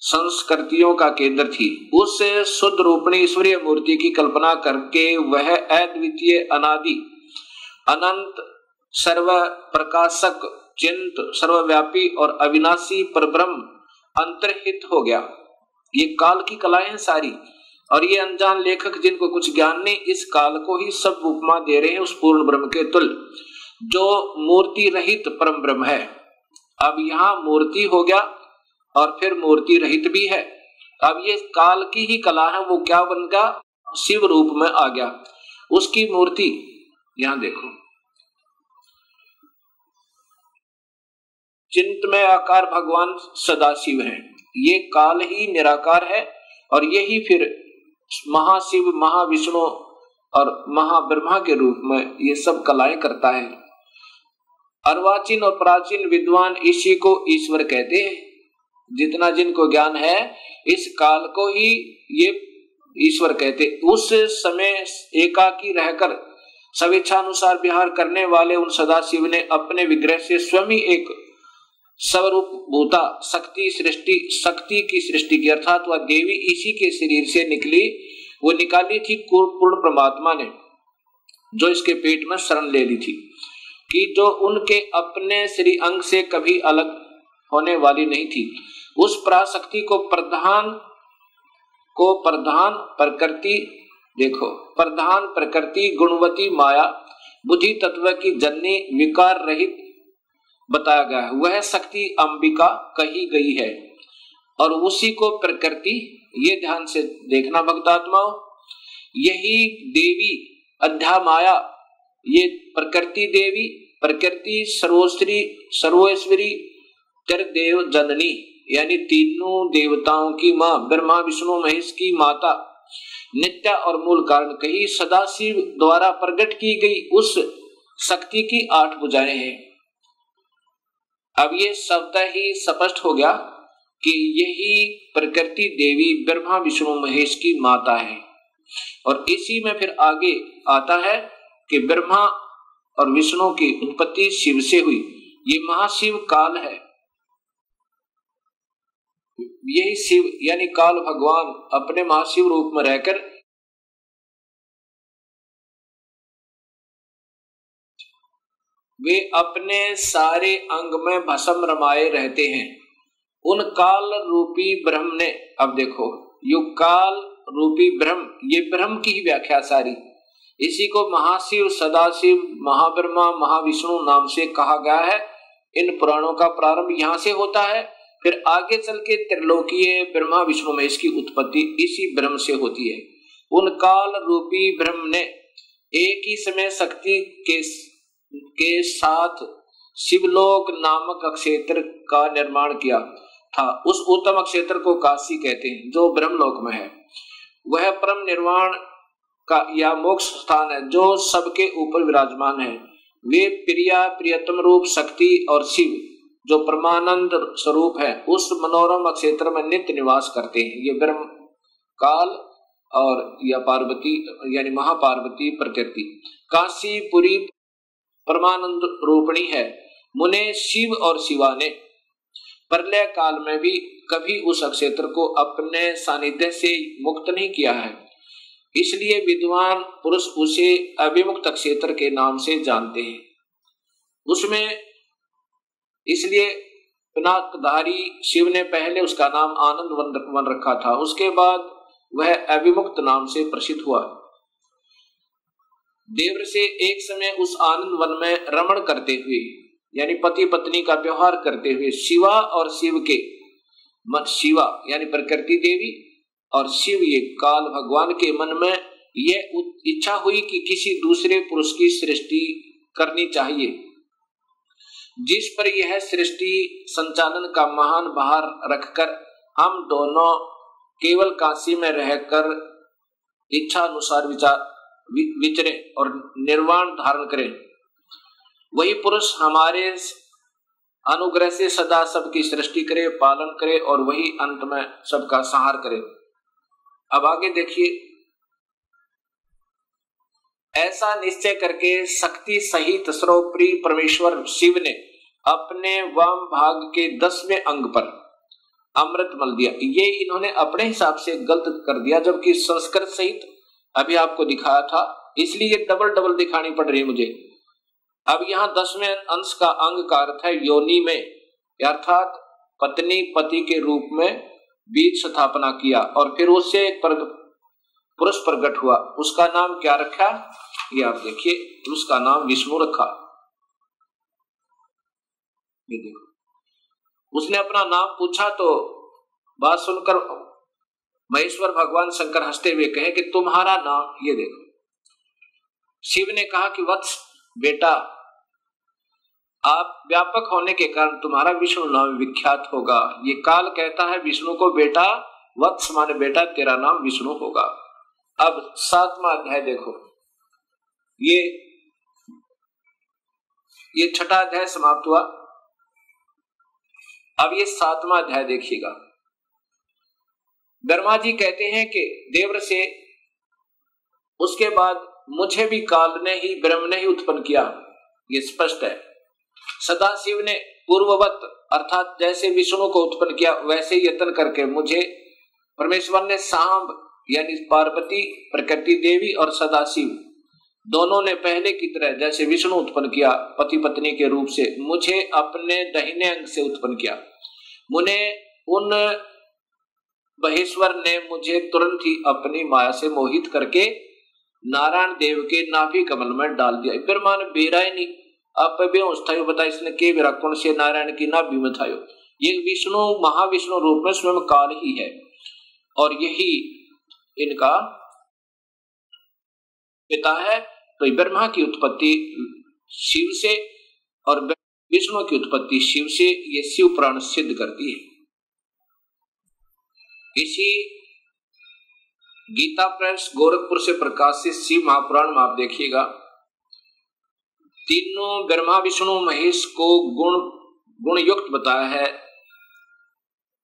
S1: संस्कृतियों का केंद्र थी। उस शुद्ध रूपणी ईश्वरीय मूर्ति की कल्पना करके वह अद्वितीय अनादि, अनंत सर्व प्रकाशक चिंत, सर्वव्यापी और अविनाशी परब्रह्म अंतर्हित हो गया। ये काल की कलाएँ हैं सारी, और ये अनजान लेखक जिनको कुछ ज्ञान नहीं, इस काल को ही सब उपमा दे रहे हैं उस पूर्ण ब्रह्म के तुल जो मूर्ति रहित परम ब्रह्म है। अब यहाँ मूर्ति हो गया, और फिर मूर्ति रहित भी है। अब ये काल की ही कला है, वो क्या बन गया? शिव रूप में आ गया। उसकी मूर्ति, यहाँ देखो। चिंत में आकार भगवान सदाशिव है। ये काल ही निराकार है और यही फिर महाशिव, महाविष्णु और महाब्रह्मा के रूप में ये सब कलाएँ करता है। अर्वाचीन और प्राचीन विद्वान इसी को ईश्वर कहते हैं। जितना जिनको ज्ञान है, इस काल को ही ये ईश्वर कहते उस समय एकाकी रहकर, स्वेच्छानुसार विहार करने वाले उन सदाशिव ने अपने विग्रह से स्वयं एक स्वरूप भूता शक्ति सृष्टि, शक्ति की सृष्टि की अर्थात वह देवी इसी के शरीर से निकली, वो निकाली थी पूर्ण परमात्मा ने, जो इसके पेट में शरण ले ली थी, कि जो उनके अपने श्री अंग से कभी अलग होने वाली नहीं थी। उस पराशक्ति को प्रधान को प्रधान प्रकृति, देखो, प्रधान प्रकृति गुणवती माया बुद्धि तत्व की जननी, विकार रहित बताया गया है। वह शक्ति अंबिका कही गई है। और उसी को प्रकृति, ये ध्यान से देखना भक्तात्मा, यही देवी अध्या माया ये प्रकृति देवी, प्रकृति सर्वोश्री, सर्वेश्वरी देव जननी, यानी तीनों देवताओं की माँ, ब्रह्मा, विष्णु, महेश की माता, नित्य और मूल कारण कही सदाशिव द्वारा प्रकट की गई उस शक्ति की आठ बुझाएँ हैं। अब ये शब्द ही स्पष्ट हो गया कि यही प्रकृति देवी ब्रह्मा, विष्णु, महेश की माता है। और इसी में फिर आगे आता है कि ब्रह्मा और विष्णु की उत्पत्ति शिव से हुई। ये महाशिव काल है। यही शिव यानी काल भगवान अपने महाशिव रूप में रहकर वे अपने सारे अंग में भसम रमाए रहते हैं। उन काल रूपी ब्रह्म ने, अब देखो युग काल रूपी ब्रह्म, ये ब्रह्म की ही व्याख्या सारी। इसी को महाशिव, सदाशिव, महाब्रह्मा, महाविष्णु नाम से कहा गया है। इन पुराणों का प्रारंभ यहाँ से होता है। फिर आगे चल के त्रिलोकीय ब्रह्मा, विष्णु में इसकी उत्पत्ति इसी ब्रह्म से होती है। उन काल रूपी ब्रह्म ने एक ही समय शक्ति के के साथ शिवलोक नामक क्षेत्र का निर्माण किया था। उस उत्तम क्षेत्र को काशी कहते हैं, जो ब्रह्मलोक में है। वह परम निर्वाण का या मोक्ष स्थान है, जो सबके ऊपर विराजमान है। वे प्रिया, प्रियतम रूप, शक्ति और शिव, जो परमानंद स्वरूप है, उस मनोरम क्षेत्र में नित्य निवास करते हैं। ये ब्रह्म काल और या पार्वती, यानी महापार्वती प्रकृति काशी काशीपुरी परमानंद रूपणी है। मुने शिव और शिवा ने। प्रलय काल में भी कभी उस क्षेत्र को अपने सानिध्य से मुक्त नहीं किया है। इसलिए विद्वान पुरुष उसे अभिमुक्त क्षेत्र के नाम से जानते हैं। उसमें इसलिए पिनाकधारी शिव ने पहले उसका नाम आनंद वन रखा था। उसके बाद वह अभिमुक्त नाम से प्रसिद्ध हुआ। देवर से एक समय उस आनंद वन में रमण करते हुए, यानी पति पत्नी का व्यवहार करते हुए शिवा और शिव के, मन शिवा, यानी प्रकृति देवी और शिव ये काल भगवान के मन में यह इच्छा हुई कि किसी दूसरे पुरुष की सृष्टि करनी चाहिए। जिस पर यह सृष्टि संचालन का महान भार रखकर हम दोनों केवल काशी में रहकर इच्छा अनुसार विचार विचरे और निर्वाण धारण करें। वही पुरुष हमारे अनुग्रह से सदा सबकी सृष्टि करे, पालन करे और वही अंत में सबका संहार करे। अब आगे देखिए। ऐसा निश्चय करके शक्ति सहित सर्वप्री परमेश्वर शिव ने अपने वाम भाग के दसवें अंग पर अमृत मल दिया। ये इन्होंने अपने हिसाब से गलत कर दिया, जबकि संस्कृत सहित अभी आपको दिखाया था, इसलिए डबल डबल दिखानी पड़ रही है मुझे। अब यहाँ दसवें अंश का अंग का अर्थ है योनि में अर्थात पत्नी पति के रूप में बीज स्थापना किया और फिर उससे एक पुरुष प्रकट हुआ। उसका नाम क्या रखा? ये आप देखिए, उसका नाम विष्णु रखा। ये देखो। उसने अपना नाम पूछा तो बात सुनकर महेश्वर भगवान शंकर हँसते हुए कहे कि तुम्हारा नाम ये देखो। शिव ने कहा कि वत्स, बेटा, आप व्यापक होने के कारण तुम्हारा विष्णु नाम विख्यात होगा। ये काल कहता है विष्णु को, बेटा, वत्स माने बेटा, तेरा नाम विष्णु होगा। अब सातवा अध्याय देखो। ये ये छठा अध्याय समाप्त हुआ। अब ये सातवां अध्याय देखिएगा। ब्रह्मा जी कहते हैं कि देवर से उसके बाद मुझे भी काल ने ही, ब्रह्म ने ही उत्पन्न किया। ये स्पष्ट है। सदाशिव ने पूर्ववत, अर्थात जैसे विष्णु को उत्पन्न किया, वैसे यत्न करके मुझे परमेश्वर ने सांब, यानी पार्वती, प्रकृति देवी और सदाशिव दोनों ने पहले की तरह जैसे विष्णु उत्पन्न किया पति पत्नी के रूप से मुझे अपने दहिने अंग से उत्पन्न किया। मुने उन महेश्वर ने मुझे तुरंत ही अपनी माया से मोहित करके नारायण देव के नाभि कमल में डाल दिया। ब्रह्मा ने बेरा नहीं। आप बेहोश बता इसने के विराकुण से नारायण की नाभि में था ये? विष्णु, महाविष्णु रूप में स्वयं काल ही है। और यही इनका पिता है तो ब्रह्मा की उत्पत्ति, शिव से और विष्णु की उत्पत्ति शिव से ये शिव प्राण सिद्ध करती है। इसी गीता प्रेस गोरखपुर से प्रकाशित शिव महापुराण में आप देखिएगा, तीनों ब्रह्मा विष्णु महेश को गुण गुण युक्त बताया है।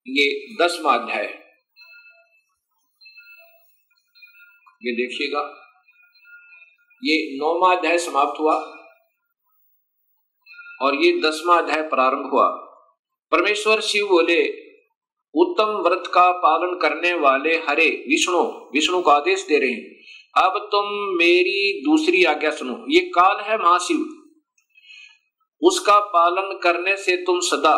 S1: ये दसवा अध्याय। ये देखिएगा, ये नौवा अध्याय समाप्त हुआ और ये दसवा अध्याय प्रारंभ हुआ। परमेश्वर शिव बोले उत्तम व्रत का पालन करने वाले हरे विष्णु विष्णु को आदेश दे रहे हैं। अब तुम मेरी दूसरी आज्ञा सुनो। ये काल है महाशिव। उसका पालन करने से तुम सदा,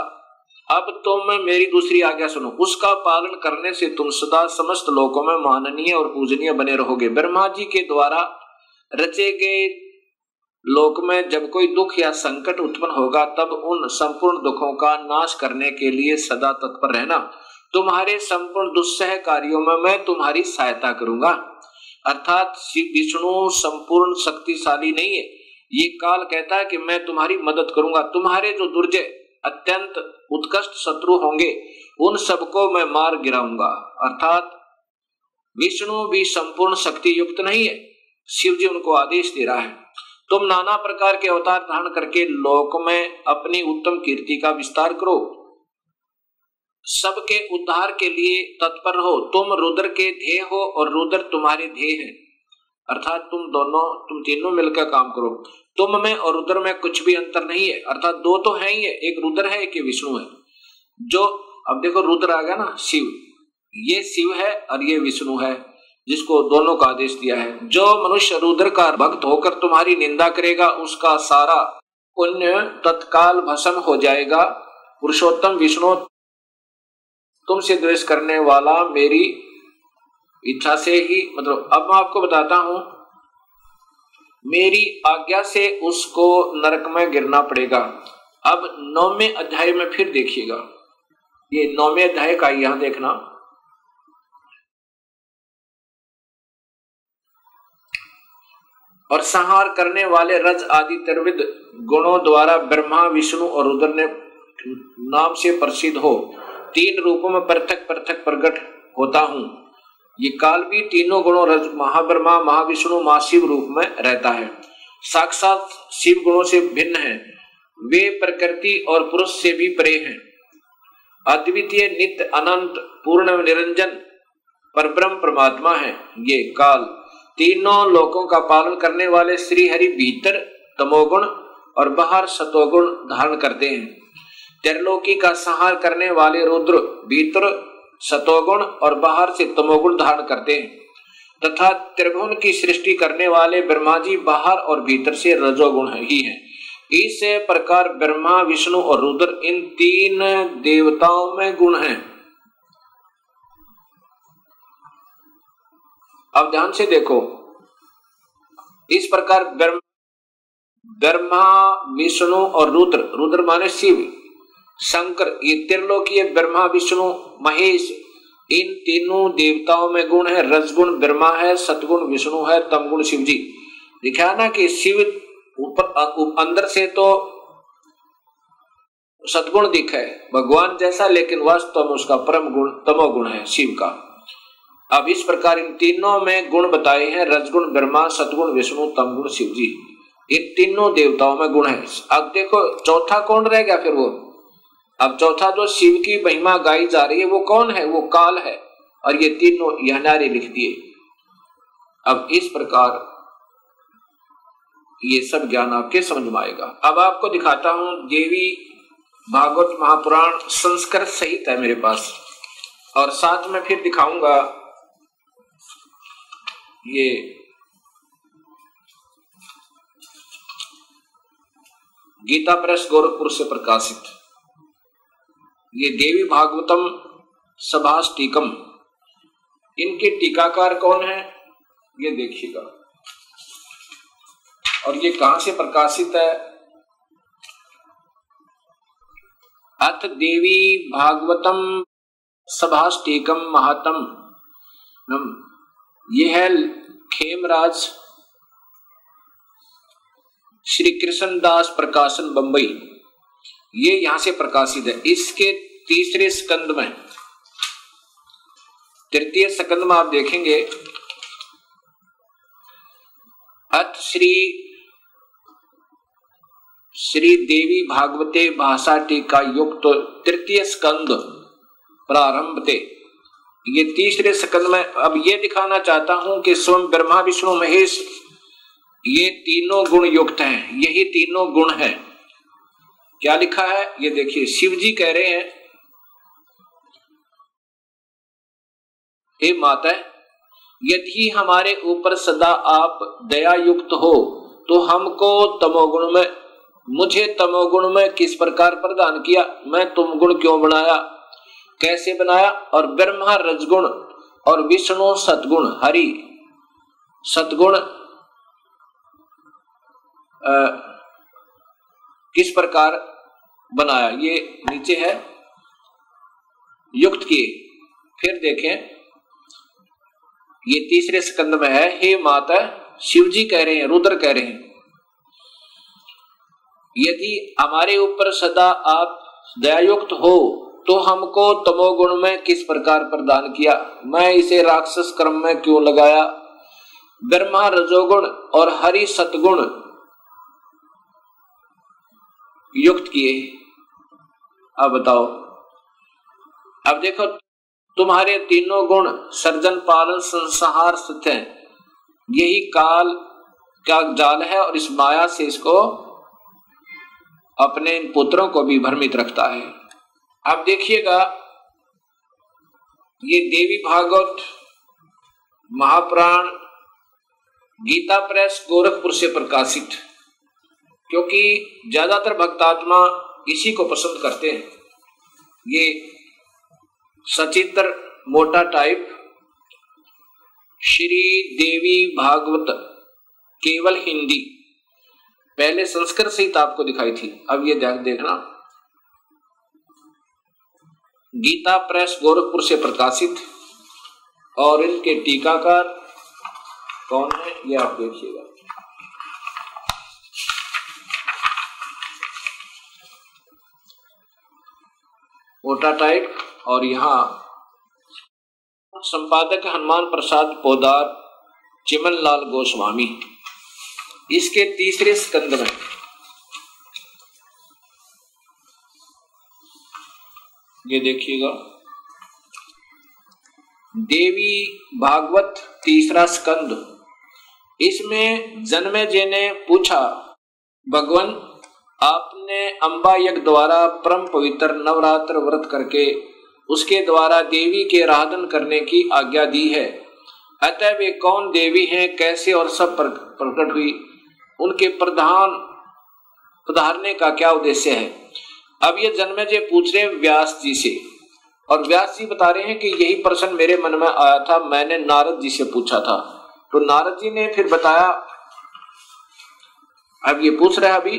S1: अब तुम मेरी दूसरी आज्ञा सुनो। उसका पालन करने से तुम सदा समस्त लोगों में माननीय और पूजनीय बने रहोगे। ब्रह्मा जी के द्वारा रचे गए लोक में जब कोई दुख या संकट उत्पन्न होगा, तब उन संपूर्ण दुखों का नाश करने के लिए सदा तत्पर रहना। तुम्हारे संपूर्ण दुस्सह कार्यों में मैं तुम्हारी सहायता करूँगा। अर्थात विष्णु संपूर्ण शक्तिशाली नहीं है। ये काल कहता है कि मैं तुम्हारी मदद करूँगा। तुम्हारे जो दुर्जय, अत्यंत उत्कृष्ट शत्रु होंगे, उन सबको मैं मार गिराऊँगा। अर्थात विष्णु भी संपूर्ण शक्ति युक्त नहीं है। शिव जी उनको आदेश दे रहा है। तुम नाना प्रकार के अवतार धारण करके लोक में अपनी उत्तम कीर्ति का विस्तार करो। सबके उद्धार के लिए तत्पर हो तुम रुद्र के ध्येय हो और रुद्र तुम्हारे ध्येय है। अर्थात तुम दोनों, तुम तीनों मिलकर काम करो। तुम में और रुद्र में कुछ भी अंतर नहीं है। अर्थात दो तो है ही है। एक रुद्र है, एक विष्णु है। जो, अब देखो रुद्र आ गया ना, शिव। ये शिव है और ये विष्णु है, जिसको दोनों का आदेश दिया है। जो मनुष्य रुद्र का भक्त होकर तुम्हारी निंदा करेगा, उसका सारा पुण्य तत्काल भस्म हो जाएगा। पुरुषोत्तम, विष्णु तुमसे द्वेष करने वाला मेरी इच्छा से ही मतलब अब मैं आपको बताता हूँ, मेरी आज्ञा से उसको नरक में गिरना पड़ेगा। अब नौवे अध्याय में फिर देखिएगा। ये नौवे अध्याय का यहाँ देखना। और संहार करने वाले रज आदि त्रिविद गुणों द्वारा ब्रह्मा, विष्णु और रुद्र ने नाम से प्रसिद्ध हो। तीन रूपों में पृथक पृथक प्रकट होता हूँ। ये काल भी तीनों गुणों रज, महाब्रह्मा, महाविष्णु, महाशिव रूप में रहता है। साक्षात शिव गुणों से भिन्न है। वे प्रकृति और पुरुष से भी परे हैं। अद्वितीय, नित्य, अनंत, पूर्ण, निरंजन पर ब्रह्म परमात्मा है। ये काल तीनों लोकों का पालन करने वाले श्री हरि भीतर तमोगुण और बाहर सतोगुण धारण करते हैं। त्रिलोकी का संहार करने वाले रुद्र भीतर सतोगुण और बाहर से तमोगुण धारण करते हैं। तथा त्रिभुवन की सृष्टि करने वाले ब्रह्मा जी बाहर और भीतर से रजोगुण ही है। इस प्रकार ब्रह्मा, विष्णु और रुद्र इन तीन देवताओं में गुण हैं। अब ध्यान से देखो। इस प्रकार ब्रह्मा, विष्णु और रुद्र रुद्र माने शिव। शंकर, ये त्रिलोकीय ब्रह्मा, विष्णु, महेश, इन तीनों देवताओं में गुण है। रजगुण ब्रह्मा है सतगुण विष्णु है, तमगुण शिव जी दिखा ना कि शिव ऊपर अंदर से तो सदगुण दिख, भगवान जैसा, लेकिन वास्तव में उसका परम गुण, तमोगुण है, शिव का। अब इस प्रकार इन तीनों में गुण बताए हैं रजगुण ब्रह्मा सतगुण विष्णु, तमगुण शिव जी इन तीनों देवताओं में गुण है। अब देखो, चौथा कौन रह गया फिर वो? अब चौथा जो शिव की महिमा गाई जा रही है, वो कौन है? वो काल है। और ये तीनों यह नारे लिख दिए। अब इस प्रकार ये सब ज्ञान आपके समझ में आएगा। अब आपको दिखाता हूँ देवी भागवत महापुराण संस्कृत सहित है मेरे पास। और साथ में फिर दिखाऊँगा ये गीता प्रेस गोरखपुर से प्रकाशित। ये देवी भागवतम सभाष टीकम इनके टीकाकार कौन है? ये देखिएगा। और ये कहाँ से प्रकाशित है? अथ देवी भागवतम सभाष्टेकम महातम। ये है खेमराज। श्री कृष्ण दास प्रकाशन बंबई। ये यहाँ से प्रकाशित है। इसके तीसरे स्कंद में, तृतीय स्कंद में आप देखेंगे, अथ श्री श्री देवी भागवते भाषा टीका युक्त तृतीय स्कंद प्रारंभ थे। ये तीसरे स्कंद में, अब ये दिखाना चाहता हूँ कि स्वयं ब्रह्मा, विष्णु, महेश, ये तीनों गुण युक्त हैं। यही तीनों गुण है। क्या लिखा है? ये देखिए शिव जी कह रहे हैं, हे माता, यदि हमारे ऊपर सदा आप दया युक्त हो तो हमको तमोगुण में, मुझे तमोगुण में किस प्रकार प्रदान किया? मैं तुम गुण क्यों बनाया? कैसे बनाया? और ब्रह्मा रजगुण और विष्णु सतगुण हरि सतगुण किस प्रकार बनाया। ये नीचे है। युक्त किए। फिर देखें। ये तीसरे स्कंद में है। हे माता शिव जी कह रहे हैं, रुद्र कह रहे हैं, यदि हमारे ऊपर सदा आप दयायुक्त हो तो हमको तमोगुण में किस प्रकार प्रदान किया? मैं इसे राक्षस क्रम में क्यों लगाया? ब्रह्मा रजोगुण और हरि सतगुण युक्त किए। अब बताओ। अब देखो, तुम्हारे तीनों गुण सर्जन पालन संसार स्थित है। यही काल का जाल है और इस माया से इसको अपने पुत्रों को भी भ्रमित रखता है। अब देखिएगा, ये देवी भागवत, महाप्राण, गीता प्रेस, गोरखपुर से प्रकाशित। क्योंकि ज़्यादातर भक्तात्मा इसी को पसंद करते हैं। ये सचित्र मोटा टाइप श्री देवी भागवत, केवल हिंदी। पहले संस्कृत से सहित आपको दिखाई थी। अब ये ध्यान देखना। गीता प्रेस गोरखपुर से प्रकाशित और इनके टीकाकार कौन है, ये आप देखिएगा। ओटा टाइप और यहाँ संपादक हनुमान प्रसाद पोदार चिमन लाल गोस्वामी। इसके तीसरे स्कंद में ये देखिएगा। देवी भागवत तीसरा स्कंद। इसमें जन्मे जी ने पूछा, भगवान आपने अंबा यज्ञ द्वारा परम पवित्र नवरात्र व्रत करके उसके द्वारा देवी के आराधन करने की आज्ञा दी है। अतः वे कौन देवी हैं, कैसे और सब प्रकट हुई, उनके प्रधान पधारने का क्या उद्देश्य है? अब ये जन्मे जी पूछ रहे व्यास जी से। और व्यास जी बता रहे हैं कि यही प्रश्न मेरे मन में आया था, मैंने नारद जी से पूछा था। तो नारद जी ने फिर बताया, अब ये पूछ रहे अभी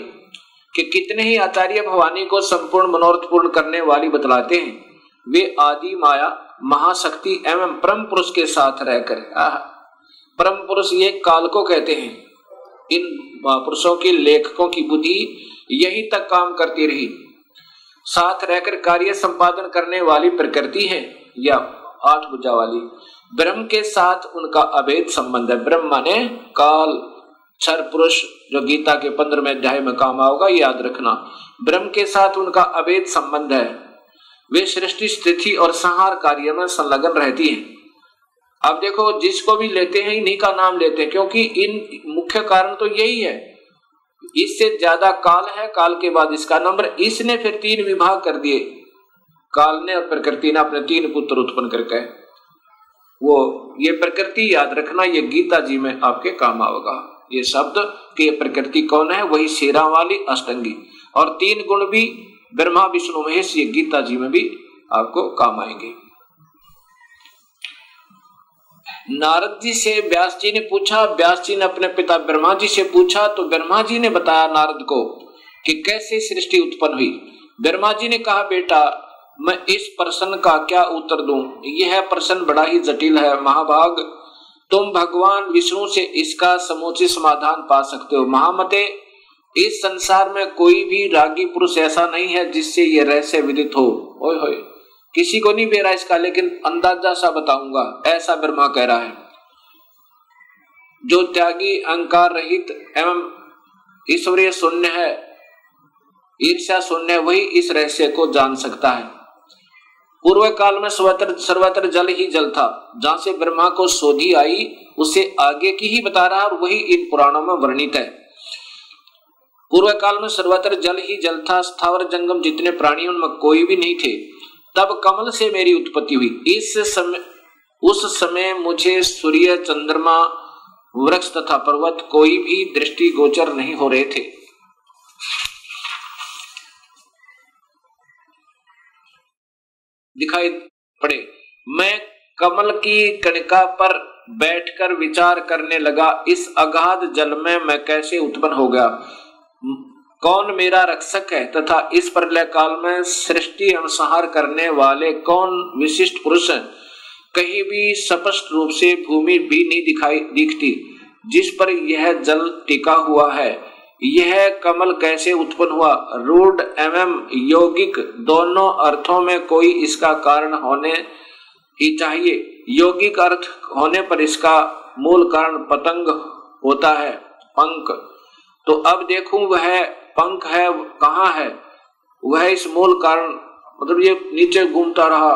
S1: कि कितने ही आचार्य भवानी को संपूर्ण मनोरथ पूर्ण करने वाली बतलाते हैं, वे आदि माया, महाशक्ति एवं परम पुरुष के साथ रहकर परम पुरुष ये काल को कहते हैं। इन पुरुषों के लेखकों की बुद्धि यही तक काम करती रही। साथ रहकर कार्य संपादन करने वाली प्रकृति है, या आठ भुजा वाली। ब्रह्म के साथ उनका अभेद संबंध है। ब्रह्म माने काल। क्षर पुरुष जो गीता के पंद्रह अध्याय में काम आओगा याद रखना। ब्रह्म के साथ उनका अवैध संबंध है। वे सृष्टि, स्थिति और संहार कार्य में संलग्न रहती है। अब देखो, जिसको भी लेते हैं, इन्हीं का नाम लेते हैं, क्योंकि इन मुख्य कारण तो यही है। इससे ज़्यादा काल है, काल के बाद इसका नंबर। इसने फिर तीन विभाग कर दिए। काल ने और प्रकृति ने अपने तीन पुत्र उत्पन्न करके। वो, ये प्रकृति याद रखना, ये गीता जी में आपके काम आएगा ये शब्द कि प्रकृति कौन है? वही शेरा वाली अष्टंगी। और तीन गुण भी ब्रह्मा, विष्णु, महेश, ये गीता जी में भी आपको काम आएँगे। नारद जी से व्यास जी ने पूछा, व्यास जी ने अपने पिता ब्रह्मा जी से पूछा तो ब्रह्मा जी ने बताया नारद को कि कैसे सृष्टि उत्पन्न हुई। ब्रह्मा जी ने कहा, बेटा, मैं इस प्रश्न का क्या उत्तर दूँ? यह प्रश्न बड़ा ही जटिल है, महाभाग तुम भगवान विष्णु से इसका समूचित समाधान पा सकते हो। महामते, इस संसार में कोई भी रागी पुरुष ऐसा नहीं है जिससे ये रहस्य विदित हो। ओए होए, किसी को नहीं बेरा इसका, लेकिन अंदाज़ा सा बताऊँगा, ऐसा ब्रह्मा कह रहा है। जो त्यागी, अहंकार रहित एवं ईश्वरीय शून्य है, ईर्ष्या शून्य वही इस रहस्य को जान सकता है। पूर्व काल में सर्वत्र सर्वत्र जल ही जल था। जहाँ से ब्रह्मा को सोधी आई, उसे आगे की ही बता रहा और वही इन पुराणों में वर्णित है। पूर्व काल में सर्वत्र जल ही जल था। स्थावर जंगम जितने प्राणी उनमें कोई भी नहीं थे। तब कमल से मेरी उत्पत्ति हुई। इस समय, उस समय मुझे सूर्य, चंद्रमा, वृक्ष तथा पर्वत कोई भी दृष्टि गोचर नहीं हो रहे थे। दिखाई पड़े। मैं कमल की कणिका पर बैठकर विचार करने लगा, इस अगाध जल में मैं कैसे उत्पन्न हो गया? कौन मेरा रक्षक है तथा इस प्रलय काल में सृष्टि अनुसार करने वाले कौन विशिष्ट पुरुष है? कहीं भी स्पष्ट रूप से भूमि भी नहीं दिखाई दिखती, जिस पर यह जल टिका हुआ है। यह कमल कैसे उत्पन्न हुआ? रूढ़ एवं यौगिक दोनों अर्थों में कोई इसका कारण होने ही चाहिए। यौगिक अर्थ होने पर इसका मूल कारण पतंग होता है, पंख। तो अब देखूँ वह पंख है, कहाँ है? वह इस मूल कारण मतलब ये नीचे घूमता रहा।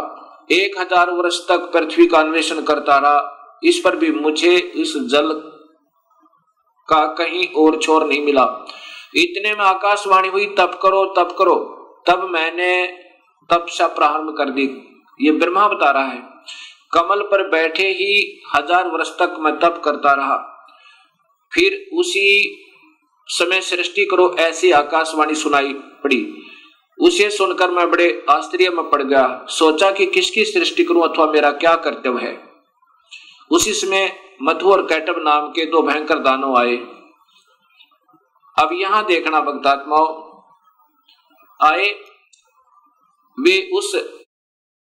S1: एक हज़ार वर्ष तक पृथ्वी का अन्वेषण करता रहा। इस पर भी मुझे इस जल का कहीं और छोर नहीं मिला। इतने में आकाशवाणी हुई, तप करो तप करो। तब मैंने तपसा प्रारंभ कर दी। ये ब्रह्मा बता रहा है, कमल पर बैठे ही हज़ार वर्ष तक मैं तप करता रहा। फिर उसी समय सृष्टि करो, ऐसी आकाशवाणी सुनाई पड़ी। उसे सुनकर मैं बड़े आश्चर्य में पड़ गया। सोचा कि किसकी सृष्टि करूँ अथवा मेरा क्या कर्तव्य है। उसी समय मधु और कैटब नाम के दो भयंकर दानव आए। अब यहाँ देखना भक्तात्माओं, आए, वे उस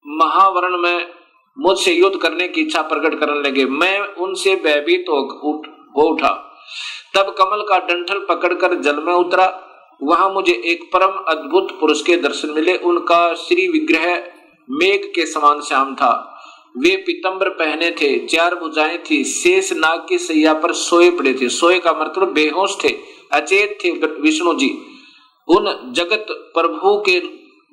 S1: महावरण में मुझसे युद्ध करने की इच्छा प्रकट करने लगे। मैं उनसे भयभीत हो उठा। तब कमल का डंठल पकड़कर जल में उतरा। वहाँ मुझे एक परम अद्भुत पुरुष के दर्शन मिले। उनका श्री विग्रह मेघ के समान श्याम था। वे पितंबर पहने थे चार भुजाएँ थी, शेष नाग की सैया पर सोए पड़े थे। सोए का मतलब बेहोश थे, अचेत थे विष्णु जी। उन जगत प्रभु के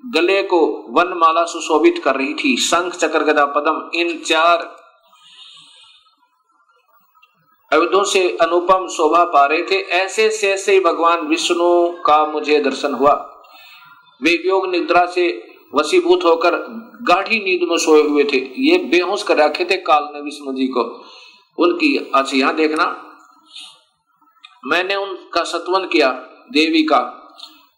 S1: गले को वनमाला सुशोभित कर रही थी। शंख चक्र गदा पदम, इन चार अवधों से अनुपम शोभा पा रहे थे। ऐसे से ही भगवान विष्णु का मुझे दर्शन हुआ। वे योग निद्रा से वसीभूत होकर गाढ़ी नींद में सोए हुए थे। ये बेहोश कर रखे थे काल ने विष्णु जी को। उनकी अच्छा यहाँ देखना, मैंने उनका सत्वन किया देवी का।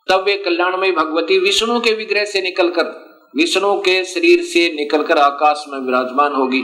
S1: तब वे कल्याणमय भगवती विष्णु के विग्रह से निकलकर, विष्णु के शरीर से निकलकर आकाश में विराजमान होगी।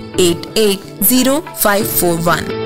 S2: 880541.